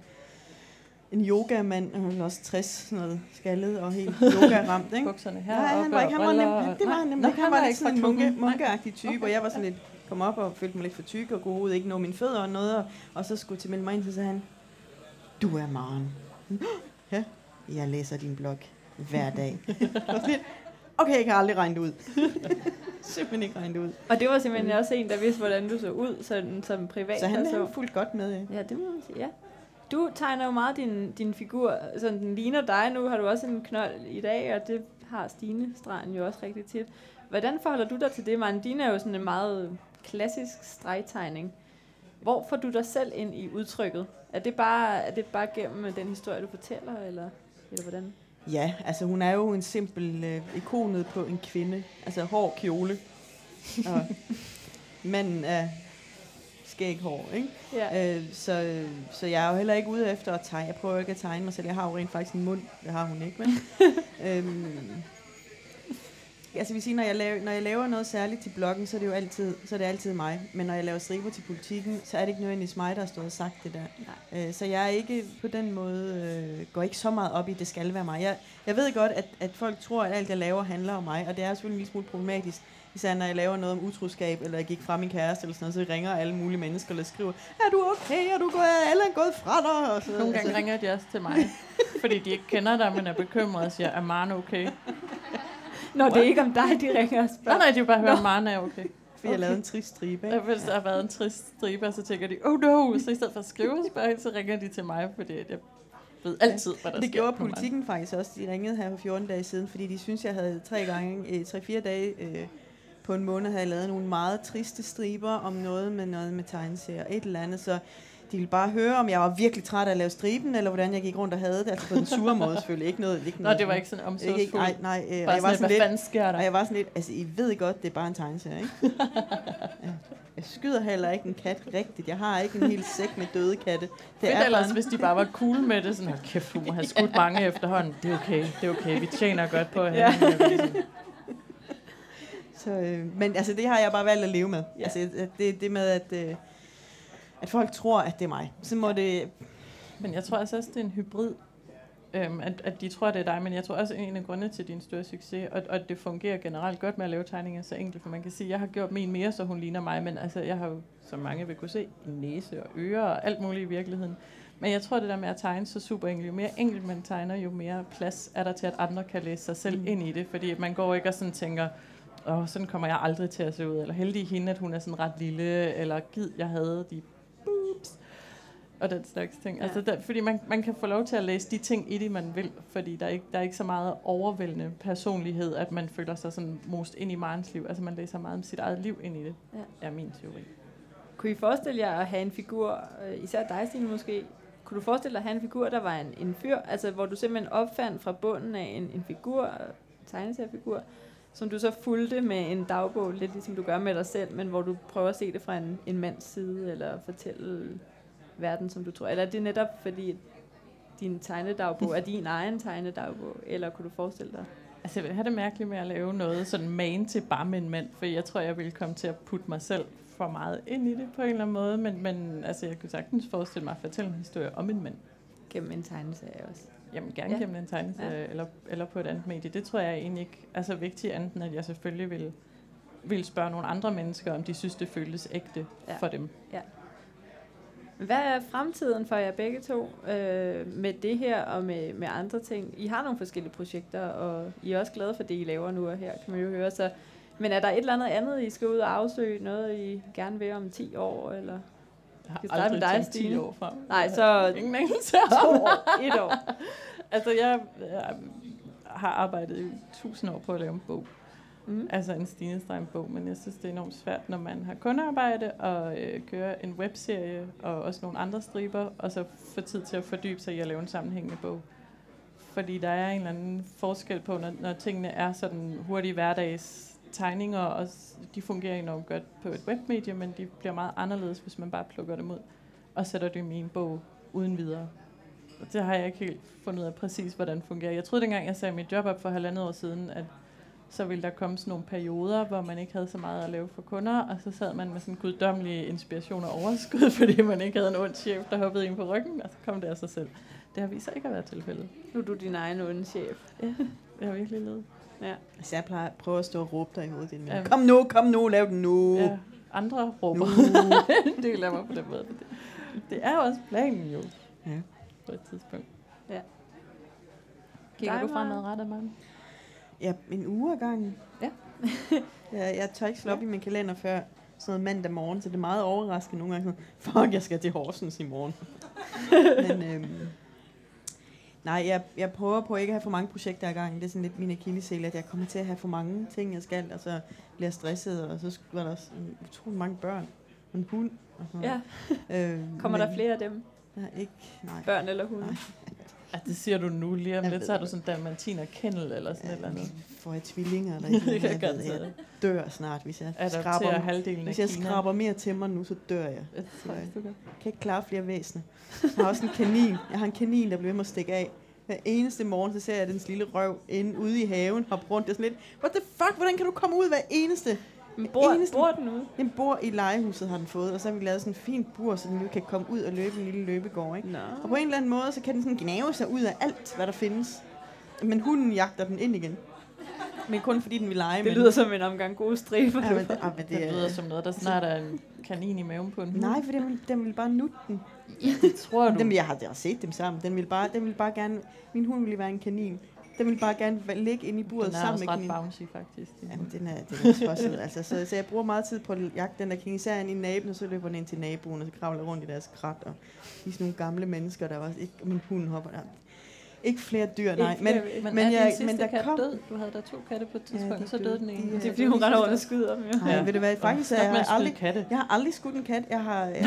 en yogamand, han var også 60, sådan noget skaldet og helt yoga-ramt, ikke? Bukserne her Nej, han var ikke, han var nem, det var han nemlig, han var lidt sådan en munke, munkeagtig type, okay. og jeg var sådan lidt, kom op og følte mig lidt for tyk og god, ikke nå mine fødder og noget, og, og så skulle til melde mig ind, så sagde han, du er Maren. Ja, jeg læser din blog hver dag. okay, jeg kan aldrig regne det ud. simpelthen ikke regne det ud. Og det var simpelthen også en, der vidste, hvordan du så ud sådan, som privat. Så han er fuldt godt med, ja. Ja, det må man sige, ja. Du tegner jo meget din, din figur, sådan den ligner dig. Nu har du også en knold i dag, og det har Stine Strand jo også rigtig tit. Hvordan forholder du dig til det, Maren? Dine er jo sådan en meget klassisk stregtegning. Hvor får du dig selv ind i udtrykket? Er det bare, er det bare gennem den historie, du fortæller, eller, eller hvordan? Ja, altså hun er jo en simpel øh, ikonet på en kvinde. Altså hård kjole. Og manden er skæghår, ikke? Ja. Øh, så, så jeg er jo heller ikke ude efter at tegne. Jeg prøver ikke at tegne mig selv. Jeg har jo rent faktisk en mund. Det har hun ikke, men... øhm, altså vi siger, når jeg, laver, når jeg laver noget særligt til bloggen, så er det jo altid, så er det altid mig. Men når jeg laver striber til politikken, så er det ikke nødvendigvis mig, der har stået og sagt det der. Nej. Øh, så jeg er ikke på den måde, øh, går ikke så meget op i, det skal være mig. Jeg, jeg ved godt, at, at folk tror, at alt jeg laver handler om mig, og det er selvfølgelig en lille smule problematisk. Især når jeg laver noget om utroskab, eller jeg gik fra min kæreste, eller sådan noget, så ringer alle mulige mennesker, og skriver, er du okay, er du gået, er alle gået fra dig? Og så, Nogle gange altså. ringer de også til mig, fordi de ikke kender dig, men er bekymrede og siger, er Maren okay? Nå, det er ikke om dig, de ringer og spørger. Nej, nej, de vil bare høre, om Maren er okay. Fordi okay. jeg lavede en trist stribe. Ikke? Hvis der har været en trist stribe, så tænker de, oh no, så i stedet for at skrive og spørge, så ringer de til mig, fordi jeg ved altid, hvad der Det gjorde politikken faktisk også. De ringede her for 14 dage siden, fordi de synes, jeg havde tre gange, tre-fire dage øh, på en måned, havde jeg lavet nogle meget triste striber om noget med noget med tegneserier, et eller andet. Så de ville bare høre, om jeg var virkelig træt af at lave striben, eller hvordan jeg gik rundt og havde det. Altså på den sure måde selvfølgelig. Ikke noget, ikke noget Nå, det var ikke sådan omsorgsfuldt. Nej, nej. Øh, og jeg var sådan, lidt, sker der? Og jeg var sådan lidt, altså I ved godt, det er bare en tegneserie, ikke? jeg skyder heller ikke en kat rigtigt. Jeg har ikke en hel sæk med døde katte. Det er ellers, bare... hvis de bare var cool med det. Sådan, kæft, du må have skudt mange efterhånden. Det er okay, det er okay. Vi tjener godt på at have ja. Så, øh, men altså, det har jeg bare valgt at leve med. Ja. Altså, det, det med, at, øh, at folk tror, at det er mig. Så må det... Men jeg tror altså også, det er en hybrid. Øhm, at, at de tror, det er dig, men jeg tror også, en af grundene til din store succes, og, og det fungerer generelt godt med at lave tegninger så enkelt, for man kan sige, at jeg har gjort min mere, så hun ligner mig, men altså, jeg har jo, som mange vil kunne se, en næse og ører og alt muligt i virkeligheden. Men jeg tror, det der med at tegne så super enkelt, jo mere enkelt man tegner, jo mere plads er der til, at andre kan læse sig selv mm. ind i det, fordi man går ikke og sådan tænker, åh, sådan kommer jeg aldrig til at se ud, eller heldig hende, at hun er sådan ret lille, eller gid, jeg havde de og den slags ting. Ja. Altså, der, fordi man, man kan få lov til at læse de ting i det, man vil, fordi der er ikke, der er ikke så meget overvældende personlighed, at man føler sig sådan most ind i Marens liv. Altså man læser meget om sit eget liv ind i det, ja. er min teori. Kunne I forestille jer at have en figur, øh, især dig, Stine, måske, kunne du forestille dig at have en figur, der var en, en fyr, altså hvor du simpelthen opfandt fra bunden af en, en figur, tegneseriefigur, som du så fulgte med en dagbog, lidt ligesom du gør med dig selv, men hvor du prøver at se det fra en, en mands side, eller fortælle verden, som du tror. Eller er det netop fordi, din tegnedagbog er din egen tegnedagbog, eller kunne du forestille dig? Altså, jeg vil have det mærkeligt med at lave noget sådan man til bare med en mand, for jeg tror, jeg ville komme til at putte mig selv for meget ind i det på en eller anden måde, men, men altså, jeg kunne sagtens forestille mig at fortælle en historie om en mand. Gennem en tegneserie også. Jamen gerne ja. gennem en tegneserie ja. eller, eller på et andet medie. Det tror jeg egentlig ikke er så vigtigt, andet at jeg selvfølgelig vil, vil spørge nogle andre mennesker, om de synes, det føles ægte ja. for dem. Ja. Hvad er fremtiden for jer begge to øh, med det her og med, med andre ting? I har nogle forskellige projekter, og I er også glade for det, I laver nu og her, kan man jo høre. Så, men er der et eller andet andet, I skal ud og afsøge? Noget, I gerne vil om 10 år? Eller? Jeg har aldrig med dig, 10 år frem. Nej, så ingen anelse to år, et år. altså, jeg, jeg har arbejdet i tusind år på at lave en bog. Mm. Altså en Stine bog, men jeg synes, det er enormt svært, når man har kundearbejde og øh, kører en webserie og også nogle andre striber, og så få tid til at fordybe sig i at lave en sammenhængende bog. fordi der er en eller anden forskel på, når, når tingene er sådan hurtige hverdags tegninger, og de fungerer enormt godt på et webmedie, men de bliver meget anderledes, hvis man bare plukker dem ud og sætter dem i en bog uden videre. Og det har jeg ikke helt fundet ud af præcis, hvordan det fungerer. Jeg troede dengang, jeg sagde mit job op for halvandet år siden, at så ville der komme sådan nogle perioder, hvor man ikke havde så meget at lave for kunder, og så sad man med sådan guddommelig inspiration og overskud, fordi man ikke havde en ond chef, der hoppede ind på ryggen, og så kom det af sig selv. Det har vist sig ikke at være tilfældet. Nu er du din egen onde chef. Ja, jeg har virkelig ledet. Ja. Altså, jeg plejer, prøver at stå og råbe dig i hovedet. Ja. Kom nu, kom nu, lav den nu. Ja, andre råber. Nu. det lader mig på den måde. Det, det er også planen jo. Ja. På et tidspunkt. Ja. Kigger du fremadrettet, Maren? Ja, en uge ad gangen. Ja. jeg, jeg tør ikke slå op i min kalender før sådan noget mandag morgen, så det er meget overraskende nogle gange. Sådan, Fuck, jeg skal til Horsens i morgen. Men øhm, nej, jeg, jeg prøver på ikke at have for mange projekter i gang. Det er sådan lidt min akillesæl, at jeg kommer til at have for mange ting, jeg skal, og så bliver jeg stresset, og så var der også utrolig mange børn. Og en hund. Og sådan ja. øhm, Kommer men der flere af dem? Er ikke, nej. Børn eller hunde? Nej. Ja, det siger du nu lige om Jeg lidt, så har du sådan dalmatiner kennel eller sådan et eller andet. Får jeg tvillinger, eller ikke? kan jeg, ved, dør snart, hvis jeg Adoptere skraber, halvdelen hvis jeg Kina. skraber mere til mig nu, så dør jeg. Jeg tror, jeg kan. kan ikke klare flere væsener. Jeg har også en kanin. Jeg har en kanin, der bliver ved med at stikke af. Hver eneste morgen, så ser jeg dens lille røv inde ude i haven, hoppe rundt. Det er sådan lidt, what the fuck, hvordan kan du komme ud hver eneste? Men bor, eneste- bor den ude? Den bor i legehuset, har den fået, og så har vi lavet sådan en fin bur, så den nu kan komme ud og løbe en lille løbegård, ikke? Nå. Og på en eller anden måde, så kan den sådan gnave sig ud af alt, hvad der findes. Men hunden jagter den ind igen. Men kun fordi den vil lege. Det men, lyder som en omgang gode striber. Ja, men, det, ah, men Det det, lyder er, som noget, der snart er en kanin i maven på en hund. Nej, for den vil, den vil bare nutte den. det tror du. Dem, jeg har, jeg har set dem sammen. Den vil bare, den vil bare gerne, min hund ville være en kanin. Den vil bare gerne ligge inde i buret Den er sammen også med ret kaninen. bouncy, faktisk. Jamen, den er, den er tosset, altså. Så, så jeg bruger meget tid på at jagte den der kanin. Især inde i naben, og så løber den ind til naboen, og så kravler rundt i deres krat. Og de er sådan nogle gamle mennesker, der var ikke, min hund hopper der. Ikke flere dyr, nej. Men, men, men men er jeg- men der kat kom- død? Du havde der to katte på et tidspunkt, de ja, så døde. den ene. De, Det øh, er fordi, hun render rundt og skyder dem, jo. nej, Ja. ved du hvad, faktisk er jeg at skyde aldrig, katte. jeg har aldrig skudt en kat. Jeg har, jeg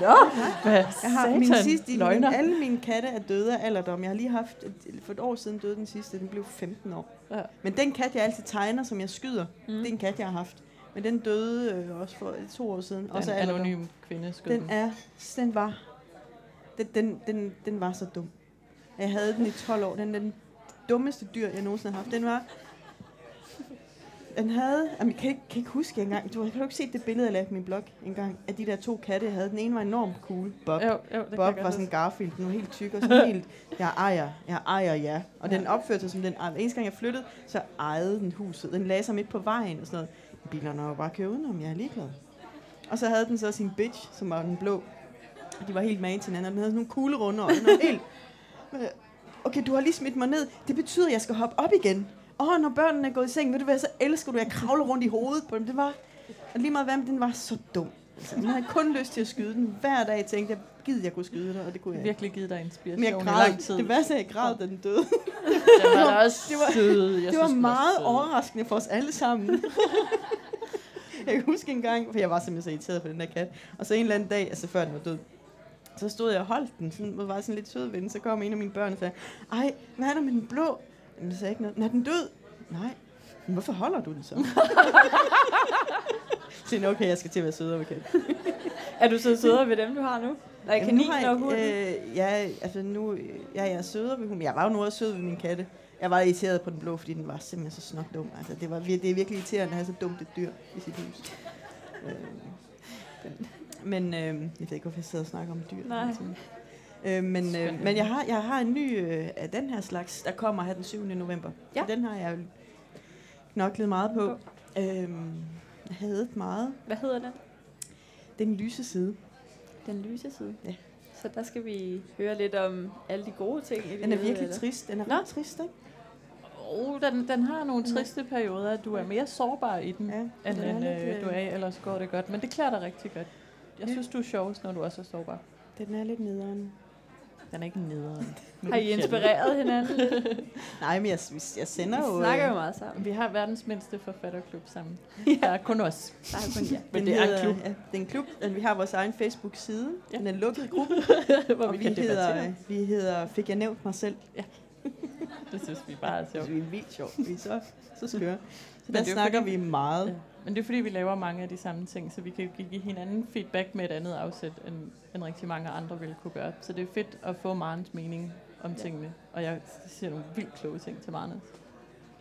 Nå, hvad Jeg har min sidste, min, alle mine katte er døde af alderdom. Jeg har lige haft, for et år siden døde den sidste, den blev 15 år. Ja. Men den kat, jeg altid tegner, som jeg skyder, Mm. det er en kat, jeg har haft. Men den døde øh, også for to år siden. Også en af alderdom. anonym kvinde skød Den er, den var, den, den, den, den var så dum. Jeg havde den i 12 år. Den er den dummeste dyr, jeg nogensinde har haft. Den var, den havde, jamen, jeg kan ikke, kan ikke huske engang, du har kan du ikke set det billede, jeg lavede på min blog engang, af de der to katte, jeg havde. Den ene var enormt cool, Bob. Jo, jo, det Bob var sådan huske. Garfield, den var helt tyk og sådan helt, jeg ejer, jeg ejer ja. Og den opførte sig som den, hver eneste gang jeg flyttede, så ejede den huset. Den lagde sig midt på vejen og sådan noget. Bilerne var bare kørt udenom, jeg er ligeglad. Og så havde den så sin bitch, som var den blå. De var helt mage til hinanden, og den havde sådan nogle kugle runde øjne, og helt... Okay, du har lige smidt mig ned. Det betyder, at jeg skal hoppe op igen. Oh, når børnene er gået i seng, ved du hvad, så elsker du, at jeg kravler rundt i hovedet på dem. Det var, og lige meget hvad, den var så dum. Altså, man havde kun lyst til at skyde den. Hver dag tænkte jeg, gider jeg kunne skyde dig, og det kunne jeg virkelig givet dig inspiration Men jeg i græd, lang tid. det værste jeg græd, da den døde. Den var også det var- sød. Jeg det var meget sød. overraskende for os alle sammen. jeg kan huske en gang, for jeg var simpelthen så irriteret på den der kat. Og så en eller anden dag, altså før den var død, så stod jeg og holdt den, sådan, og var sådan lidt sød ved den. Så kom en af mine børn og sagde, ej, hvad er der med den blå? Men jeg sagde ikke noget. Den er den død? Nej. Men hvorfor holder du den så? så okay, jeg skal til at være sødere ved kat. Er du så sødere ved dem, du har nu? Nej, Jamen, kanin og hund. Øh, ja, altså nu, ja, jeg er sødere ved hunden. Jeg var jo nu også sød ved min katte. Jeg var irriteret på den blå, fordi den var simpelthen så snot dum. Altså, det, var, det er virkelig irriterende at have så dumt et dyr i sit hus. Øh, men øh, jeg ved ikke, hvorfor jeg sidder og snakker om dyr. Nej. Øh, men, øh, men jeg har, jeg har en ny øh, af den her slags, der kommer her den 7. november. Ja. Så den har jeg knoklet meget på. Øh, jeg havde meget. Hvad hedder den? Den lyse side. Den lyse side. Ja. Så der skal vi høre lidt om alle de gode ting i Den er virkelig eller? trist. Den er Nå. ret trist, ikke? Oh, den, den har nogle triste perioder. Du er mere sårbar i den, Ja, end, den er end øh, øh, du er. Ellers går det godt. Men det klæder dig rigtig godt. Jeg Ja. synes, du er sjovest, når du også er sårbar. Den er lidt nederen. Den er ikke nederen. Har I inspireret hinanden? Nej, men jeg, jeg sender Vi jo... snakker øh, jo meget sammen. Vi har verdens mindste forfatterklub sammen. Der er kun os. Der er kun jer. Men den det er en hedder- klub. Ja, det er en klub. og Vi har vores egen Facebook-side. Ja. Den er en lukket gruppe. hvor og vi vi kan hedder, vi hedder Fik jeg nævnt mig selv? Ja. det synes vi bare er sjovt. Det er vildt sjovt. Vi er så, så skøre. Så der er snakker fordi- vi meget. Ja. Men det er fordi, vi laver mange af de samme ting, så vi kan give hinanden feedback med et andet afsæt, end, end rigtig mange andre ville kunne gøre. Så det er fedt at få Marens mening om Ja. tingene. Og jeg siger nogle vildt kloge ting til Marne.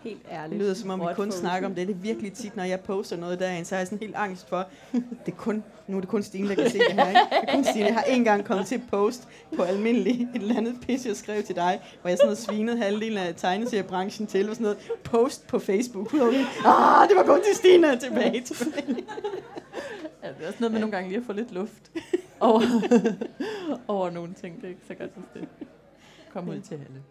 Helt Det ærligt. lyder som om, vi kun snakker om det. Det er virkelig tit, når jeg poster noget derinde, så har jeg sådan helt angst for, det er kun, nu er det kun Stine, der kan se det her. Ikke? Det er kun Stine. Jeg har en gang kommet til at post på almindelig et eller andet pis, jeg skrev til dig, hvor jeg sådan havde svinet halvdelen af tegneseriebranchen til, og sådan noget. Post på Facebook. Ah, det var kun til Stine tilbage til mig. Ja, det er også noget med nogle gange lige at få lidt luft over, over nogle ting. Det er ikke så godt, hvis det kommer ud til alle.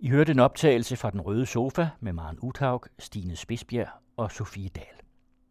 I hørte en optagelse fra Den Røde Sofa med Maren Uthaug, Stine Spidsbjerg og Sofie Dahl.